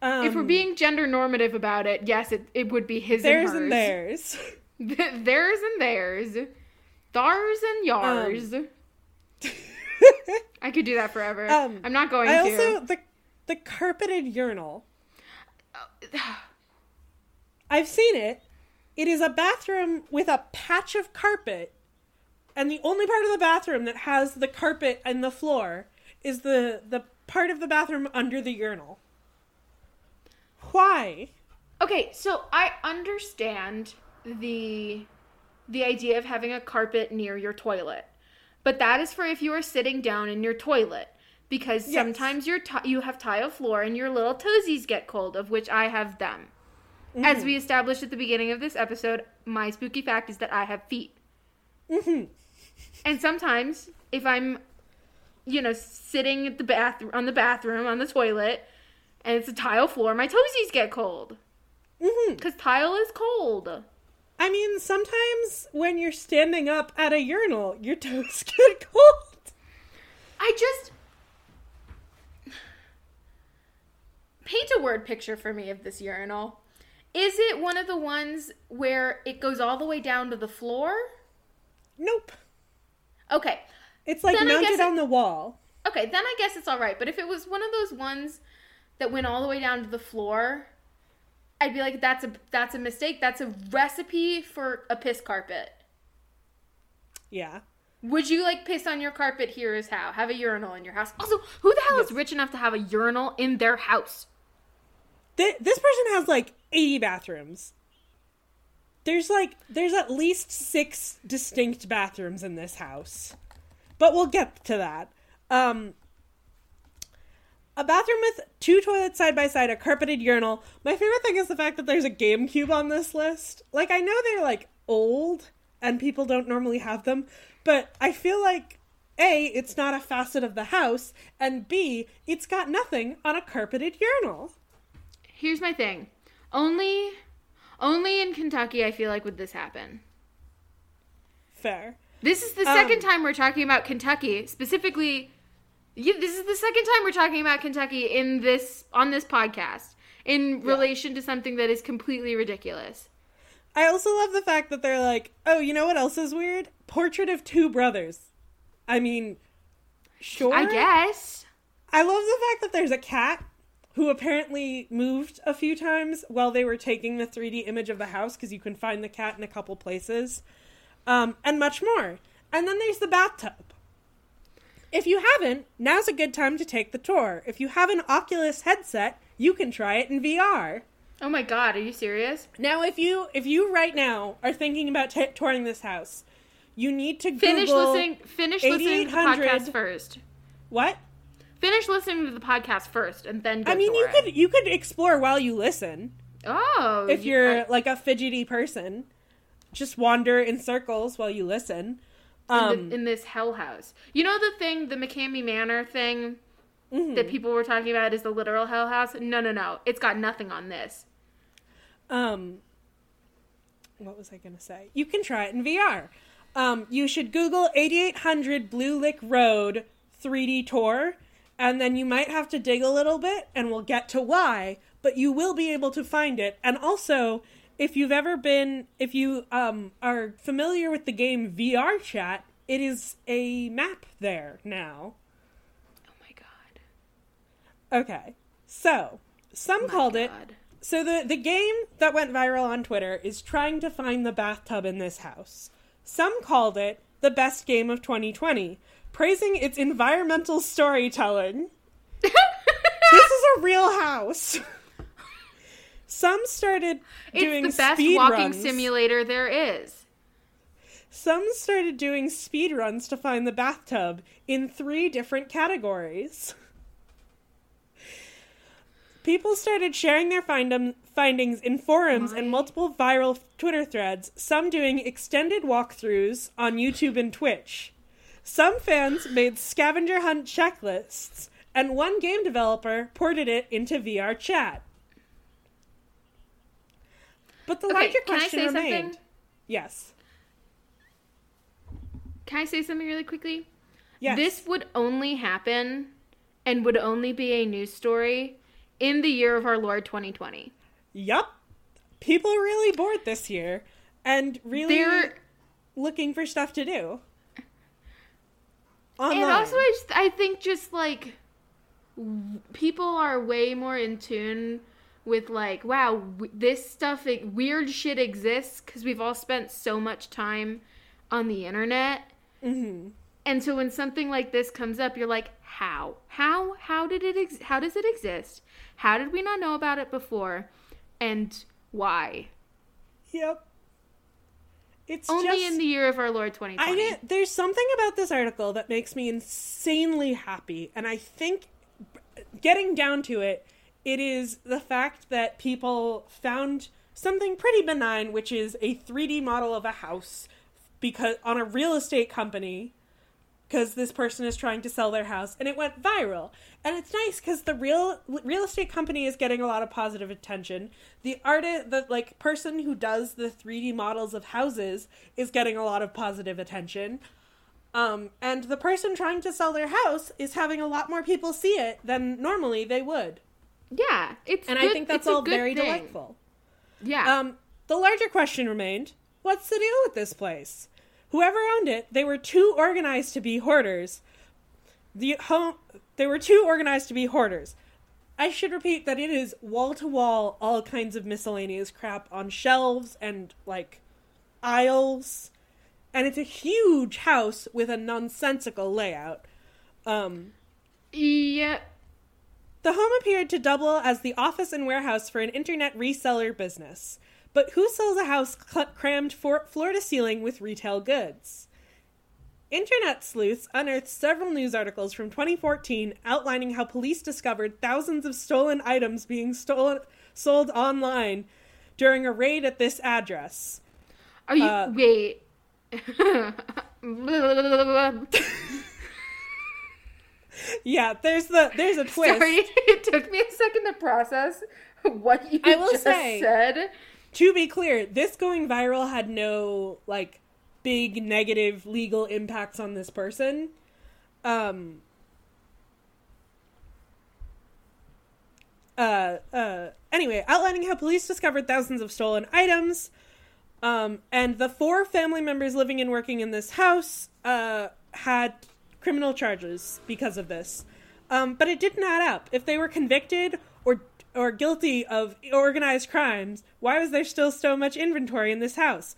Um, if we're being gender normative about it, yes, it, it would be his and theirs and and theirs. theirs and theirs. Thars and yars. I could do that forever. Um, I'm not going I to. also the the carpeted urinal. I've seen it. It is a bathroom with a patch of carpet, and the only part of the bathroom that has the carpet and the floor is the the part of the bathroom under the urinal. Why? Okay, so I understand the the idea of having a carpet near your toilet. But that is for if you are sitting down in your toilet because Yes. sometimes your ti you have tile floor and your little toesies get cold, of which I have them. As we established at the beginning of this episode, my spooky fact is that I have feet. Mhm. And sometimes if I'm you know sitting at the bath on the bathroom on the toilet and it's a tile floor, my toesies get cold. Mhm. Because tile is cold. I mean, sometimes when you're standing up at a urinal, your toes get cold. I just. Paint a word picture for me of this urinal. Is it one of the ones where it goes all the way down to the floor? Nope. Okay. It's like Then mounted it- on the wall. Okay, then I guess it's all right. But if it was one of those ones that went all the way down to the floor, I'd be like, that's a that's a mistake. That's a recipe for a piss carpet. Yeah. Would you like piss on your carpet? Here is how. Have a urinal in your house. Also, who the hell is rich enough to have a urinal in their house? Th- this person has like 80 bathrooms. There's like there's at least 6 distinct bathrooms in this house. But we'll get to that. Um a bathroom with two toilets side by side, a carpeted urinal. My favorite thing is the fact that there's a GameCube on this list. Like I know they're like old and people don't normally have them, but I feel like A, it's not a facet of the house, and B, it's got nothing on a carpeted urinal. Here's my thing. Only only in Kentucky I feel like would this happen. Fair. This is the Um, second time we're talking about Kentucky, specifically you, this is the second time we're talking about Kentucky in this on this podcast in relation to something that is completely ridiculous. I also love the fact that they're like, oh, you know what else is weird? Portrait of two brothers. I mean, sure. I guess. I love the fact that there's a cat who apparently moved a few times while they were taking the 3D image of the house because you can find the cat in a couple places, um, and much more. And then there's the bathtub. If you haven't, now's a good time to take the tour. If you have an Oculus headset, you can try it in VR. Oh my god, are you serious? Now, if you if you right now are thinking about t- touring this house, you need to Finish Google listening. Finish listening to the podcast first. what? Finish listening to the podcast first, and then. Go I mean, you it. could you could explore while you listen. Oh, if you- you're I- like a fidgety person, just wander in circles while you listen. in, Um, the, in this hell house. You know the thing, the McKamey Manor thing mhm. that people were talking about is the literal hell house. No, no, no. It's got nothing on this. um, what was I gonna say? You can try it in VR. Um, you should Google 8800 Blue Lick Road 3D tour, and then you might have to dig a little bit, and we'll get to why. But you will be able to find it. And also, if you've ever been, if you um, are familiar with the game VRChat, it is a map there now. Oh my god. Okay. So, some My called it. So, the, the game that went viral on Twitter is trying to find the bathtub in this house. Some called it the best game of 2020, praising its environmental storytelling. this is a real house. Some started doing It's the best speed walking runs. simulator there is. Some started doing speed runs to find the bathtub in three different categories. People started sharing their find- findings in forums and multiple viral Twitter threads, some doing extended walkthroughs on YouTube and Twitch. Some fans made scavenger hunt checklists, and one game developer ported it into VRChat. But the Okay, larger question remained. something? Yes. Can I say something really quickly? Yes. This would only happen and would only be a news story in the year of our Lord 2020. Yup. People are really bored this year and really There looking for stuff to do. Online. and also I, just, I think just like people are way more in tune with like wow w- this stuff like, weird shit exists because we've all spent so much time on the internet Mhm. and so when something like this comes up you're like how how how did it ex- how does it exist how did we not know about it before and why Yep. It's only just in the year of our lord 2020 I didn't, there's something about this article that makes me insanely happy, and I think getting down to it, it is the fact that people found something pretty benign, which is a 3D model of a house because on a real estate company because this person is trying to sell their house and it went viral. And it's nice because the real real estate company is getting a lot of positive attention. The artist the like person who does the 3d models of houses is getting a lot of positive attention. Um, and the person trying to sell their house is having a lot more people see it than normally they would. Yeah it's and good- i think that's all very thing. delightful. Yeah. Um, the larger question remained what's the deal with this place? Whoever owned it, they were too organized to be hoarders. The home, they were too organized to be hoarders. I should repeat that it is wall to wall, all kinds of miscellaneous crap on shelves and like aisles, and it's a huge house with a nonsensical layout. Um, yeah the home appeared to double as the office and warehouse for an internet reseller business. But who sells a house cl- crammed for- floor to ceiling with retail goods? Internet sleuths unearthed several news articles from 2014 outlining how police discovered thousands of stolen items being stolen sold online during a raid at this address. Are you Uh, wait? Yeah, there's the there's a twist. Sorry, it took me a second to process what you I will just say- said. To be clear, this going viral had no like big negative legal impacts on this person. Um uh uh anyway, outlining how police discovered thousands of stolen items. Um and the four family members living and working in this house uh had criminal charges because of this. Um, but it didn't add up. If they were convicted or guilty of organized crimes, why was there still so much inventory in this house?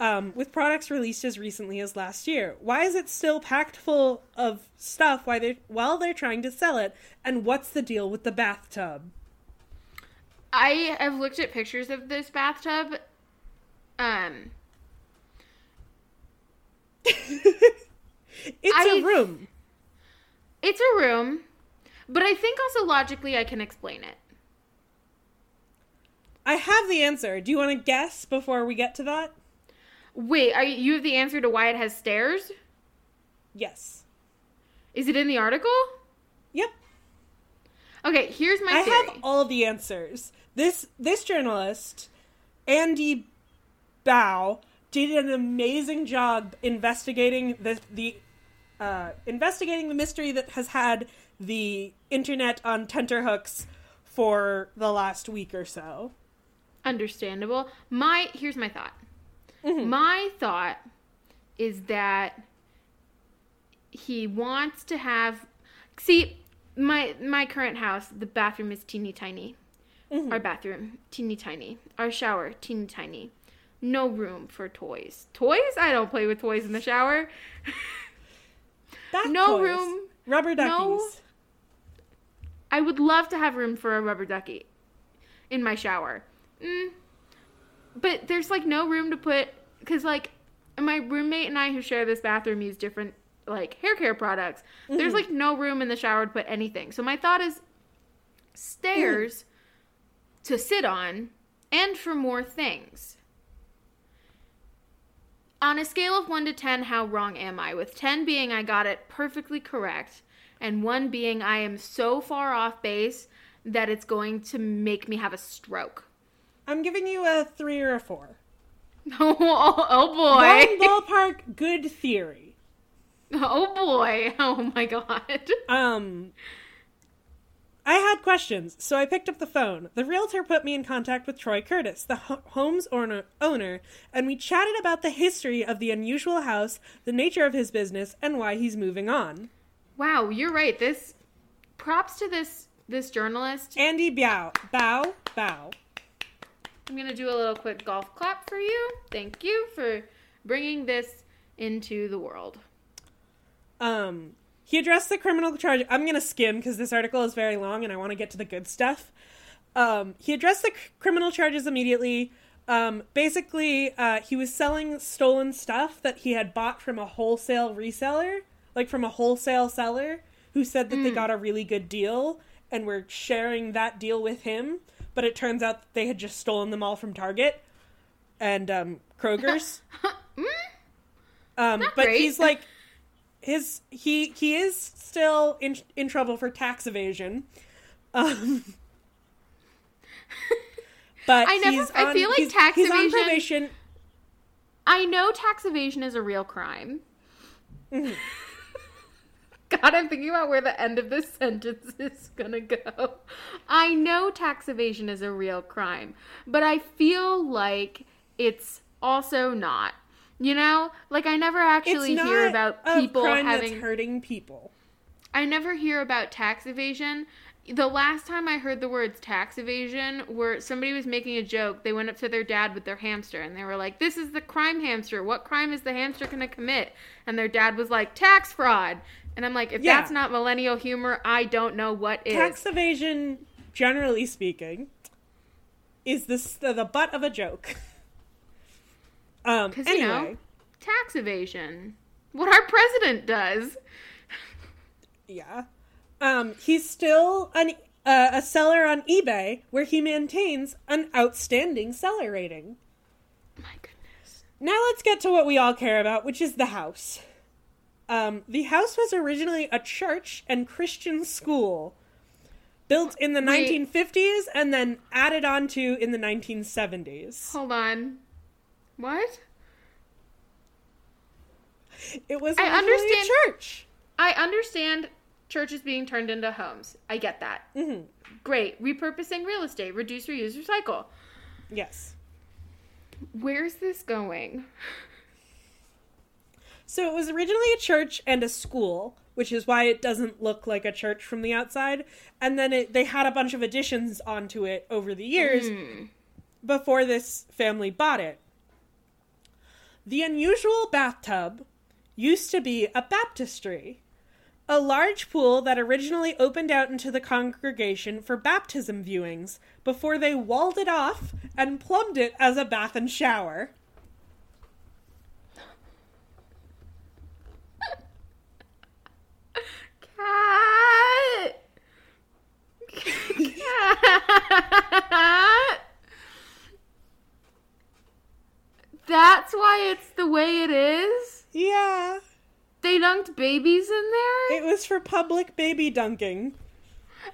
Um, with products released as recently as last year, why is it still packed full of stuff while they while they're trying to sell it? And what's the deal with the bathtub? I have looked at pictures of this bathtub. Um, It's I- a room. it's a room, but I think also logically I can explain it. I have the answer. Do you want to guess before we get to that? Wait, are you, you have the answer to why it has stairs? Yes. Is it in the article? Yep. Okay, here's my I theory. have all the answers. This this journalist, Andy Baio, did an amazing job investigating the the uh, investigating the mystery that has had the internet on tenterhooks for the last week or so. Understandable. My here's my thought. Mm-hmm. My thought is that he wants to have see my my current house the bathroom is teeny tiny Mm-hmm. our bathroom teeny tiny our shower teeny tiny no room for toys toys i don't play with toys in the shower No toys. room, Rubber duckies. no- i would love to have room for a rubber ducky in my shower mm. but there's like no room to put because like my roommate and i who share this bathroom use different like hair care products. There's Mhm. like no room in the shower to put anything. So my thought is stairs to sit on and for more things. On a scale of 1 to 10 how wrong am i? With 10 being i got it perfectly correct and 1 being i am so far off base that it's going to make me have a stroke I'm giving you a three or a four. oh, oh Wrong boy ballpark. Good theory. oh boy oh my god Um, I had questions, so I picked up the phone. The realtor put me in contact with Troy Curtis, the ho- home's owner, owner, and we chatted about the history of the unusual house, the nature of his business, and why he's moving on. wow you're right this props to this this journalist Andy Baio. bow, bow. I'm going to do a little quick golf clap for you. Thank you for bringing this into the world. Um, he addressed the criminal charge. I'm gonna skim because this article is very long and I want to get to the good stuff. Um, he addressed the c- criminal charges immediately. Um, basically, uh, he was selling stolen stuff that he had bought from a wholesale reseller, like from a wholesale seller, who said that they got a really good deal and were sharing that deal with him. But it turns out that they had just stolen them all from Target and um, Kroger's. Um, but great. he's like his he he is still in in trouble for tax evasion. Um, but I never- he's I feel like he's, tax he's on evasion- probation. I know tax evasion is a real crime. Mm-hmm. God, I'm thinking about where the end of this sentence is gonna go. I know tax evasion is a real crime, but I feel like it's also not. You know, like I never actually hear about people having. hurting people. I never hear about tax evasion. The last time I heard the words tax evasion, where somebody was making a joke, they went up to their dad with their hamster and they were like, This is the crime hamster. What crime is the hamster going to commit? And their dad was like, Tax fraud. And I'm like, If Yeah. that's not millennial humor, I don't know what is. Tax evasion, generally speaking, is this the, the butt of a joke. Um, Because, anyway, you know, tax evasion. What our president does. yeah, um, he's still an uh, a seller on eBay where he maintains an outstanding seller rating. My goodness. Now let's get to what we all care about, which is the house. Um, the house was originally a church and Christian school, built in the Wait. 1950s and then added on to in the 1970s. Hold on. What? It was I understand- a church. I understand churches being turned into homes. I get that. hmm Great. Repurposing real estate, reduce, reuse, recycle. Yes. Where's this going? So it was originally a church and a school, which is why it doesn't look like a church from the outside. And then it, they had a bunch of additions onto it over the years hmm. before this family bought it. The unusual bathtub used to be a baptistry, a large pool that originally opened out into the congregation for baptism viewings before they walled it off and plumbed it as a bath and shower. Cat. Cat. That's why it's the way it is. Yeah, They dunked babies in there. it was for public baby dunking.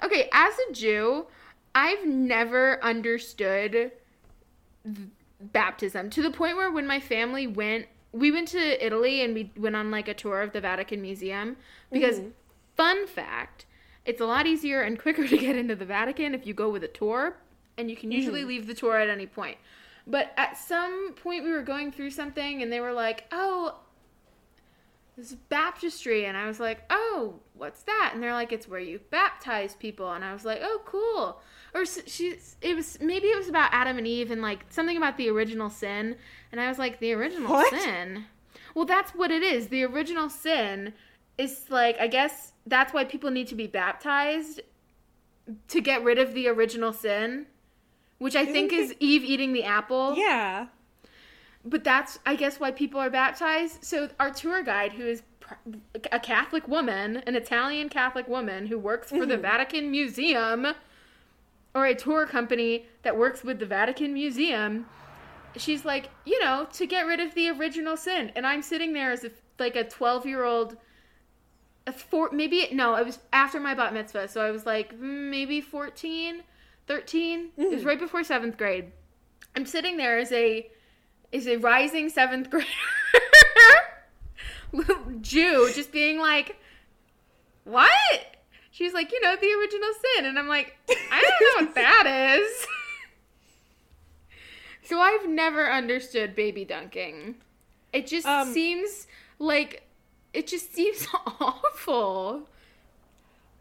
Okay, as a Jew, I've never understood baptism to the point where when my family went, we went to Italy and we went on like a tour of the Vatican Museum because mm-hmm. Fun fact, it's a lot easier and quicker to get into the Vatican if you go with a tour and you can mm. usually leave the tour at any point. But at some point we were going through something and they were like, "Oh, this is baptistry and i was like oh what's that? And they're like it's where you baptize people and i was like oh cool. Or s- she's it was maybe it was about adam and eve and like something about the original sin and i was like the original What? sin? Well that's what it is. The original sin is like i guess that's why people need to be baptized to get rid of the original sin which i think is eve eating the apple. Yeah. but that's i guess why people are baptized. So our tour guide who is a catholic woman an italian catholic woman who works for the mm-hmm. vatican museum or a tour company that works with the vatican museum she's like you know to get rid of the original sin. And i'm sitting there as if like a 12 year old a four maybe no it was after my bat mitzvah so i was like mm, maybe 14 13 it was right before seventh grade i'm sitting there as a is a rising seventh grader little Jew just being like, What? She's like, you know, the original sin. And I'm like, I don't know what that is. so I've never understood baby dunking. It just Um, seems like it just seems awful.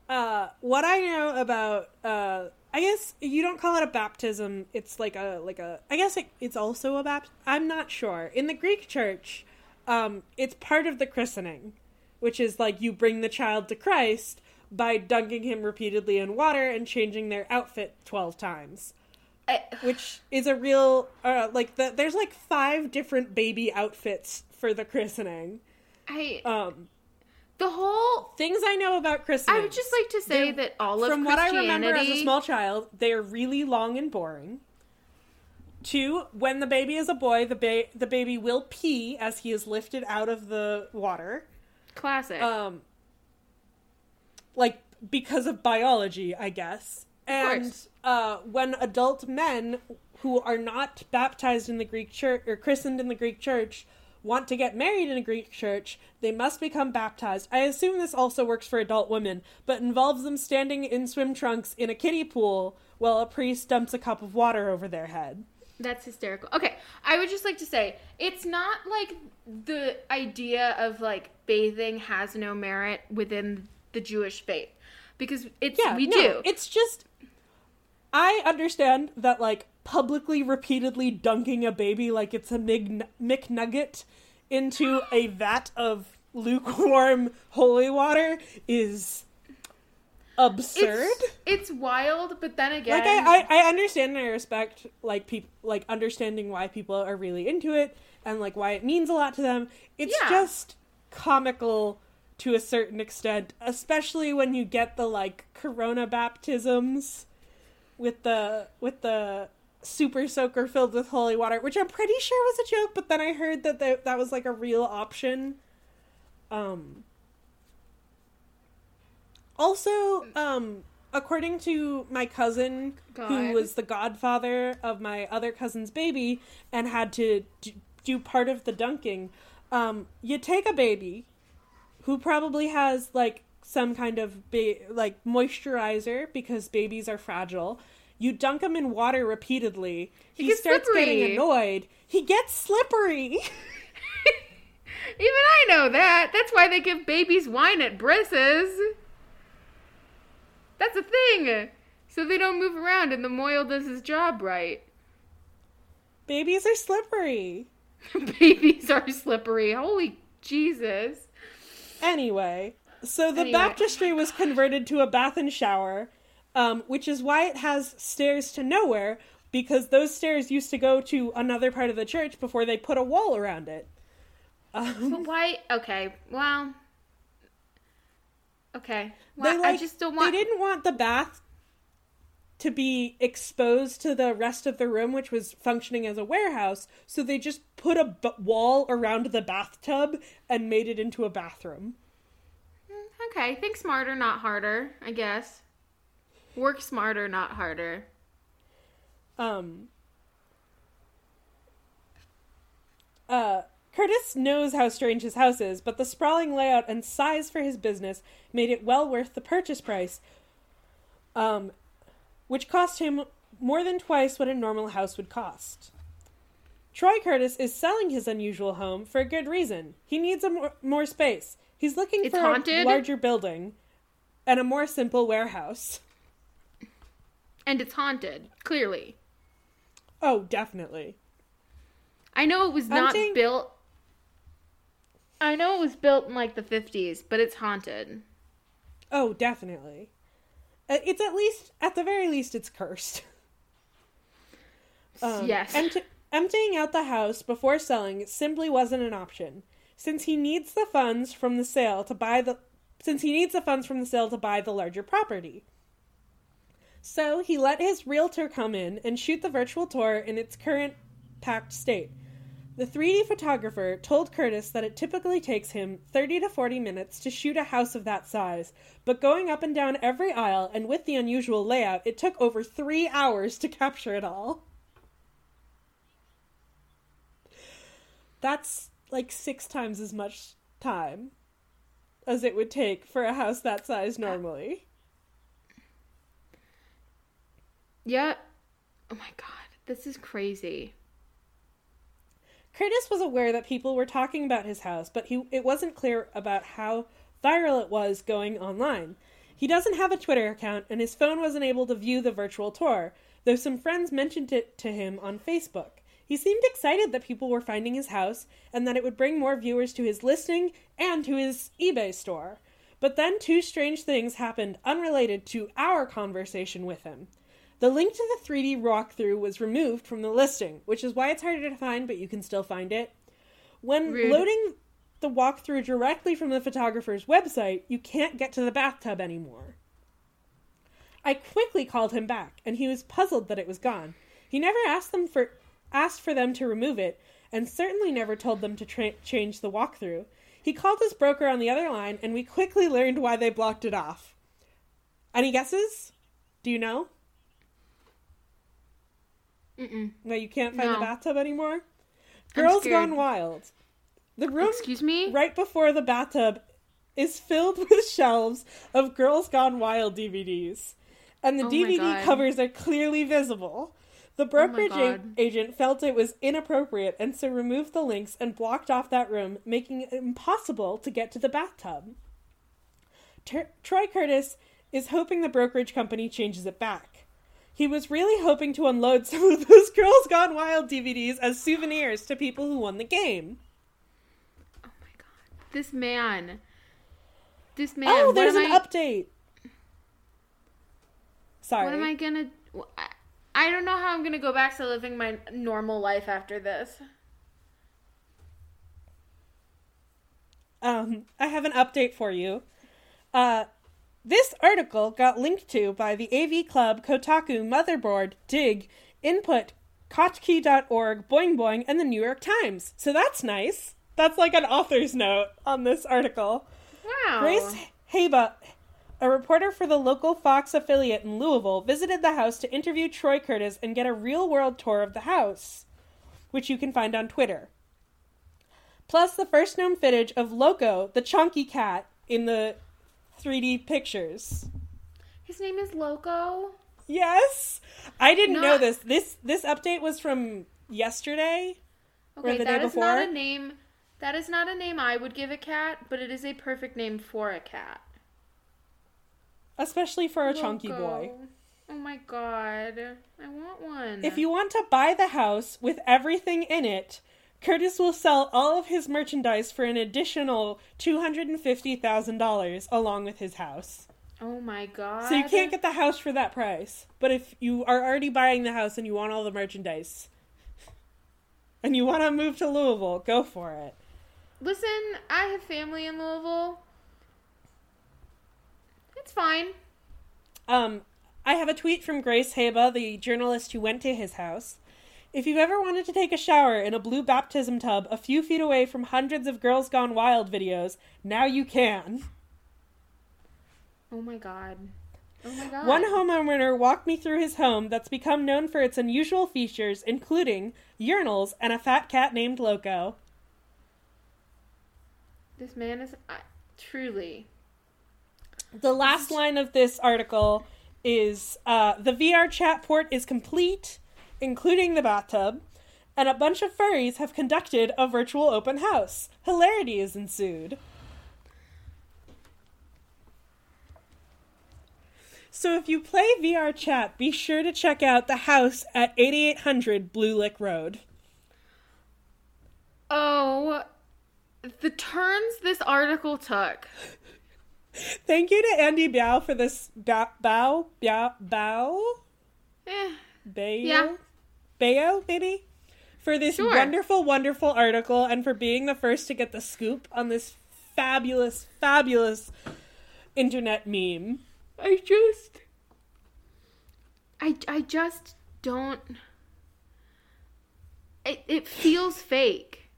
Uh, what I know about, uh, I guess you don't call it a baptism. It's like a like a. I guess it, it's also a bapt. I'm not sure. In the Greek church, um, it's part of the christening, which is like you bring the child to Christ by dunking him repeatedly in water and changing their outfit twelve times. I, Which is a real uh, like the, there's like five different baby outfits for the christening. I Um, the whole things I know about christening. I would just like to say that all of from what I remember as a small child, they are really long and boring. Two, when the baby is a boy, the ba- the baby will pee as he is lifted out of the water. classic. Um, like because of biology, I guess. And uh, when adult men who are not baptized in the Greek church or christened in the Greek church want to get married in a Greek church, they must become baptized. I assume this also works for adult women, but involves them standing in swim trunks in a kiddie pool while a priest dumps a cup of water over their head. That's hysterical. Okay, I would just like to say it's not like the idea of like bathing has no merit within the Jewish faith because it's Yeah, we no, do. It's just I understand that like publicly repeatedly dunking a baby like it's a Mig- McNugget into a vat of lukewarm holy water is absurd. It's, it's wild, but then again, like I, I, I understand and I respect like people like understanding why people are really into it and like why it means a lot to them. It's Yeah. just comical to a certain extent, especially when you get the like corona baptisms with the with the super soaker filled with holy water, which I'm pretty sure was a joke, but then I heard that that, that was like a real option. Um also, um according to my cousin who was the godfather of my other cousin's baby and had to do, do part of the dunking, um you take a baby who probably has like some kind of ba- like moisturizer because babies are fragile. You dunk him in water repeatedly. He, gets starts slippery. getting annoyed. He gets slippery. Even I know that. That's why they give babies wine at brisses. That's a thing. So they don't move around and the mohel does his job right. Babies are slippery. babies are slippery. Holy Jesus. Anyway, so the Anyway. baptistry was converted to a bath and shower, um, which is why it has stairs to nowhere, because those stairs used to go to another part of the church before they put a wall around it. Um, But why? Okay, well. Okay. they Well, like I just don't want. they didn't want the bath to be exposed to the rest of the room, which was functioning as a warehouse. So they just put a b- wall around the bathtub and made it into a bathroom. Okay, think smarter, not harder, I guess. Work smarter, not harder. Um. Uh, Curtis knows how strange his house is, but the sprawling layout and size for his business made it well worth the purchase price, um, which cost him more than twice what a normal house would cost. Troy Curtis is selling his unusual home for a good reason. He needs a more, more space. He's looking It's for haunted? a larger building and a more simple warehouse. And it's haunted, clearly. Oh, definitely. I know it was not built. I know it was built in like the 50s, but it's haunted. Oh, definitely. Uh, It's at least, at the very least, it's cursed. Um, yes. empt- emptying out the house before selling simply wasn't an option, since he needs the funds from the sale to buy the, since he needs the funds from the sale to buy the larger property. So he let his realtor come in and shoot the virtual tour in its current packed state. The 3D photographer told Curtis that it typically takes him 30 to 40 minutes to shoot a house of that size, but going up and down every aisle and with the unusual layout, it took over three hours to capture it all. That's like six times as much time as it would take for a house that size normally. Yeah. Oh my god, this is crazy. Curtis was aware that people were talking about his house, but he it wasn't clear about how viral it was going online. He doesn't have a Twitter account, and his phone wasn't able to view the virtual tour, though some friends mentioned it to him on Facebook. He seemed excited that people were finding his house and that it would bring more viewers to his listing and to his eBay store. But then two strange things happened unrelated to our conversation with him. The link to the 3D walkthrough was removed from the listing, which is why it's harder to find, but you can still find it. When Rude. loading the walkthrough directly from the photographer's website, you can't get to the bathtub anymore. I quickly called him back, and he was puzzled that it was gone. He never asked them for asked for them to remove it, and certainly never told them to tra- change the walkthrough. He called his broker on the other line, and we quickly learned why they blocked it off. Any guesses? Do you know? Mm-mm. No, you can't find the bathtub anymore? Girls. Gone Wild. The room Excuse me? right before the bathtub is filled with shelves of Girls Gone Wild DVDs. And the Oh DVD Oh covers are clearly visible. The oh brokerage a- agent felt it was inappropriate and so removed the links and blocked off that room, making it impossible to get to the bathtub. Ter- Troy Curtis is hoping the brokerage company changes it back. He was really hoping to unload some of those Girls Gone Wild DVDs as souvenirs to people who won the game. Oh my god. This man. This man. oh, there's an I, update. Sorry. What am I gonna. I- I don't know how I'm gonna go back to living my normal life after this. Um, I have an update for you. Uh, this article got linked to by the AV Club, Kotaku, Motherboard, Digg, Input, Kottke.org, Boing Boing, and the New York Times. So that's nice. That's like an author's note on this article. Wow. Grace Haba, a reporter for the local Fox affiliate in Louisville, visited the house to interview Troy Curtis and get a real world tour of the house, which you can find on Twitter. Plus, the first known footage of Loco, the chunky cat, in the 3D pictures. His name is Loco. Yes, I didn't know this. This this update was from yesterday. Okay, the that day is not a name. That is not a name I would give a cat, but it is a perfect name for a cat. Especially for a chunky boy. Oh my god. I want one. If you want to buy the house with everything in it, Curtis will sell all of his merchandise for an additional $250,000 along with his house. Oh my god. So you can't get the house for that price. But if you are already buying the house and you want all the merchandise and you want to move to Louisville, go for it. Listen, I have family in Louisville. It's fine. Um, I have a tweet from Grace Haba, the journalist who went to his house. If you've ever wanted to take a shower in a blue baptism tub a few feet away from hundreds of Girls Gone Wild videos, now you can. Oh my god. Oh my god. One homeowner walked me through his home that's become known for its unusual features, including urinals and a fat cat named Loco. This man is uh, truly. The last line of this article is uh, the VRChat port is complete, including the bathtub, and a bunch of furries have conducted a virtual open house. Hilarity is ensued. So if you play VRChat, be sure to check out the house at 8800 Blue Lick Road. Oh, the turns this article took. Thank you to Andy Baio for this ba- bow, bow, bow, Eh, Yeah. Bayo, maybe, for this Sure. wonderful, wonderful article and for being the first to get the scoop on this fabulous, fabulous internet meme. I just. I, I just don't. It, it feels fake.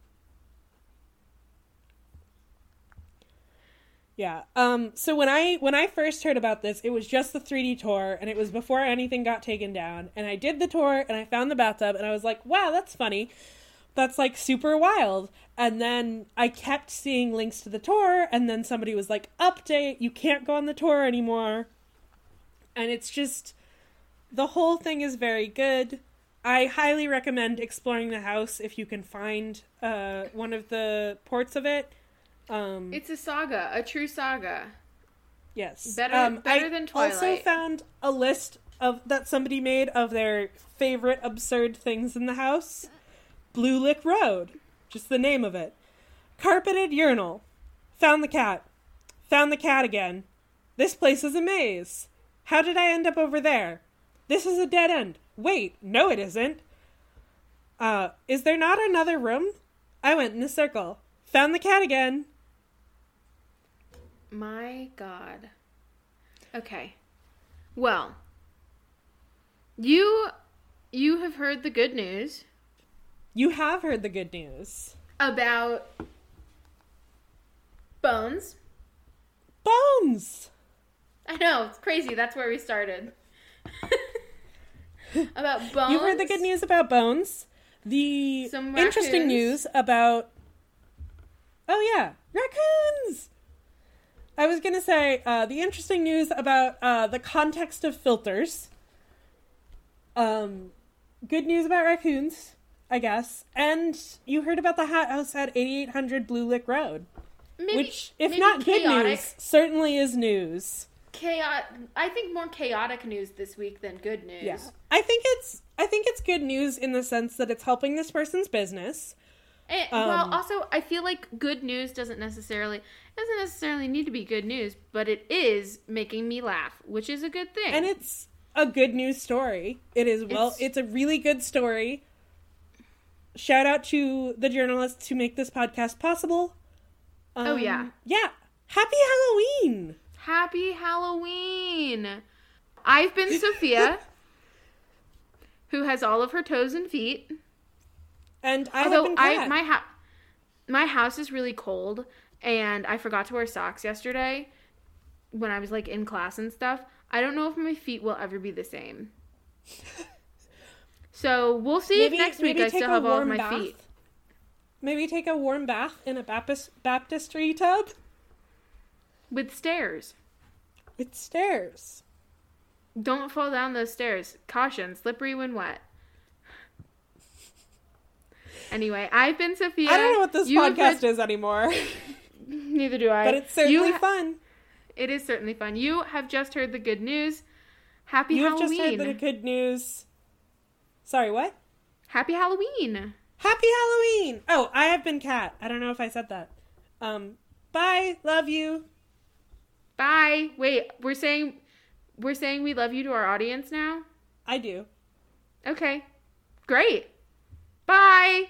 Yeah. Um. So when I when I first heard about this, it was just the 3D tour, and it was before anything got taken down. And I did the tour, and I found the bathtub, and I was like, "Wow, that's funny. That's like super wild." And then I kept seeing links to the tour, and then somebody was like, "Update: You can't go on the tour anymore." And it's just the whole thing is very good. I highly recommend exploring the house if you can find uh, one of the ports of it. Um, It's a saga, a true saga. Yes. Better- better I than Also found a list of that somebody made of their favorite absurd things in the house. Blue Lick Road, just the name of it. Carpeted urinal. Found the cat. Found the cat again. This place is a maze. How did I end up over there? This is a dead end. Wait, no it isn't. Uh, is there not another room? I went in a circle. Found the cat again. My God. Okay. Well, you you have heard the good news You have heard the good news. about Bones. Bones! I know it's crazy. That's where we started. about Bones. You've heard the good news about Bones. The Some interesting news about. Oh, yeah, raccoons! I was going to say uh, the interesting news about uh, the context of filters. Um, good news about raccoons, I guess. And you heard about the hot house at 8800 Blue Lick Road. Maybe, which, if not good news, certainly is news. chaotic. I think more chaotic news this week than good news. Yeah. I think it's I think it's good news in the sense that it's helping this person's business. And, Um, well, also, I feel like good news doesn't necessarily doesn't necessarily need to be good news, but it is making me laugh, which is a good thing. And it's a good news story. It is well It's- it's, a really good story. Shout out to the journalists who make this podcast possible. Oh, Um, yeah. Yeah. Happy Halloween. Happy Halloween! I've been Sophia, who has all of her toes and feet. And I have Although been I my ha- my house is really cold, and I forgot to wear socks yesterday when I was like in class and stuff. I don't know if my feet will ever be the same. So we'll see maybe if next week I still have all of my bath. feet. Maybe take a warm bath in a Baptist baptistry tub With stairs. with stairs. Don't fall down those stairs. Caution, slippery when wet. Anyway, I've been Sophia. I don't know what this podcast been- is anymore, Neither do I. but it's certainly You ha- fun. It is certainly fun. You have just heard the good news. Happy You have Halloween. just heard the good news. Sorry, what? Happy Halloween. Happy Halloween! Oh, I have been Kat. I don't know if I said that. Um, bye. Love you. Bye. Wait, we're saying we're saying we love you to our audience now? I do. Okay. Great. Bye.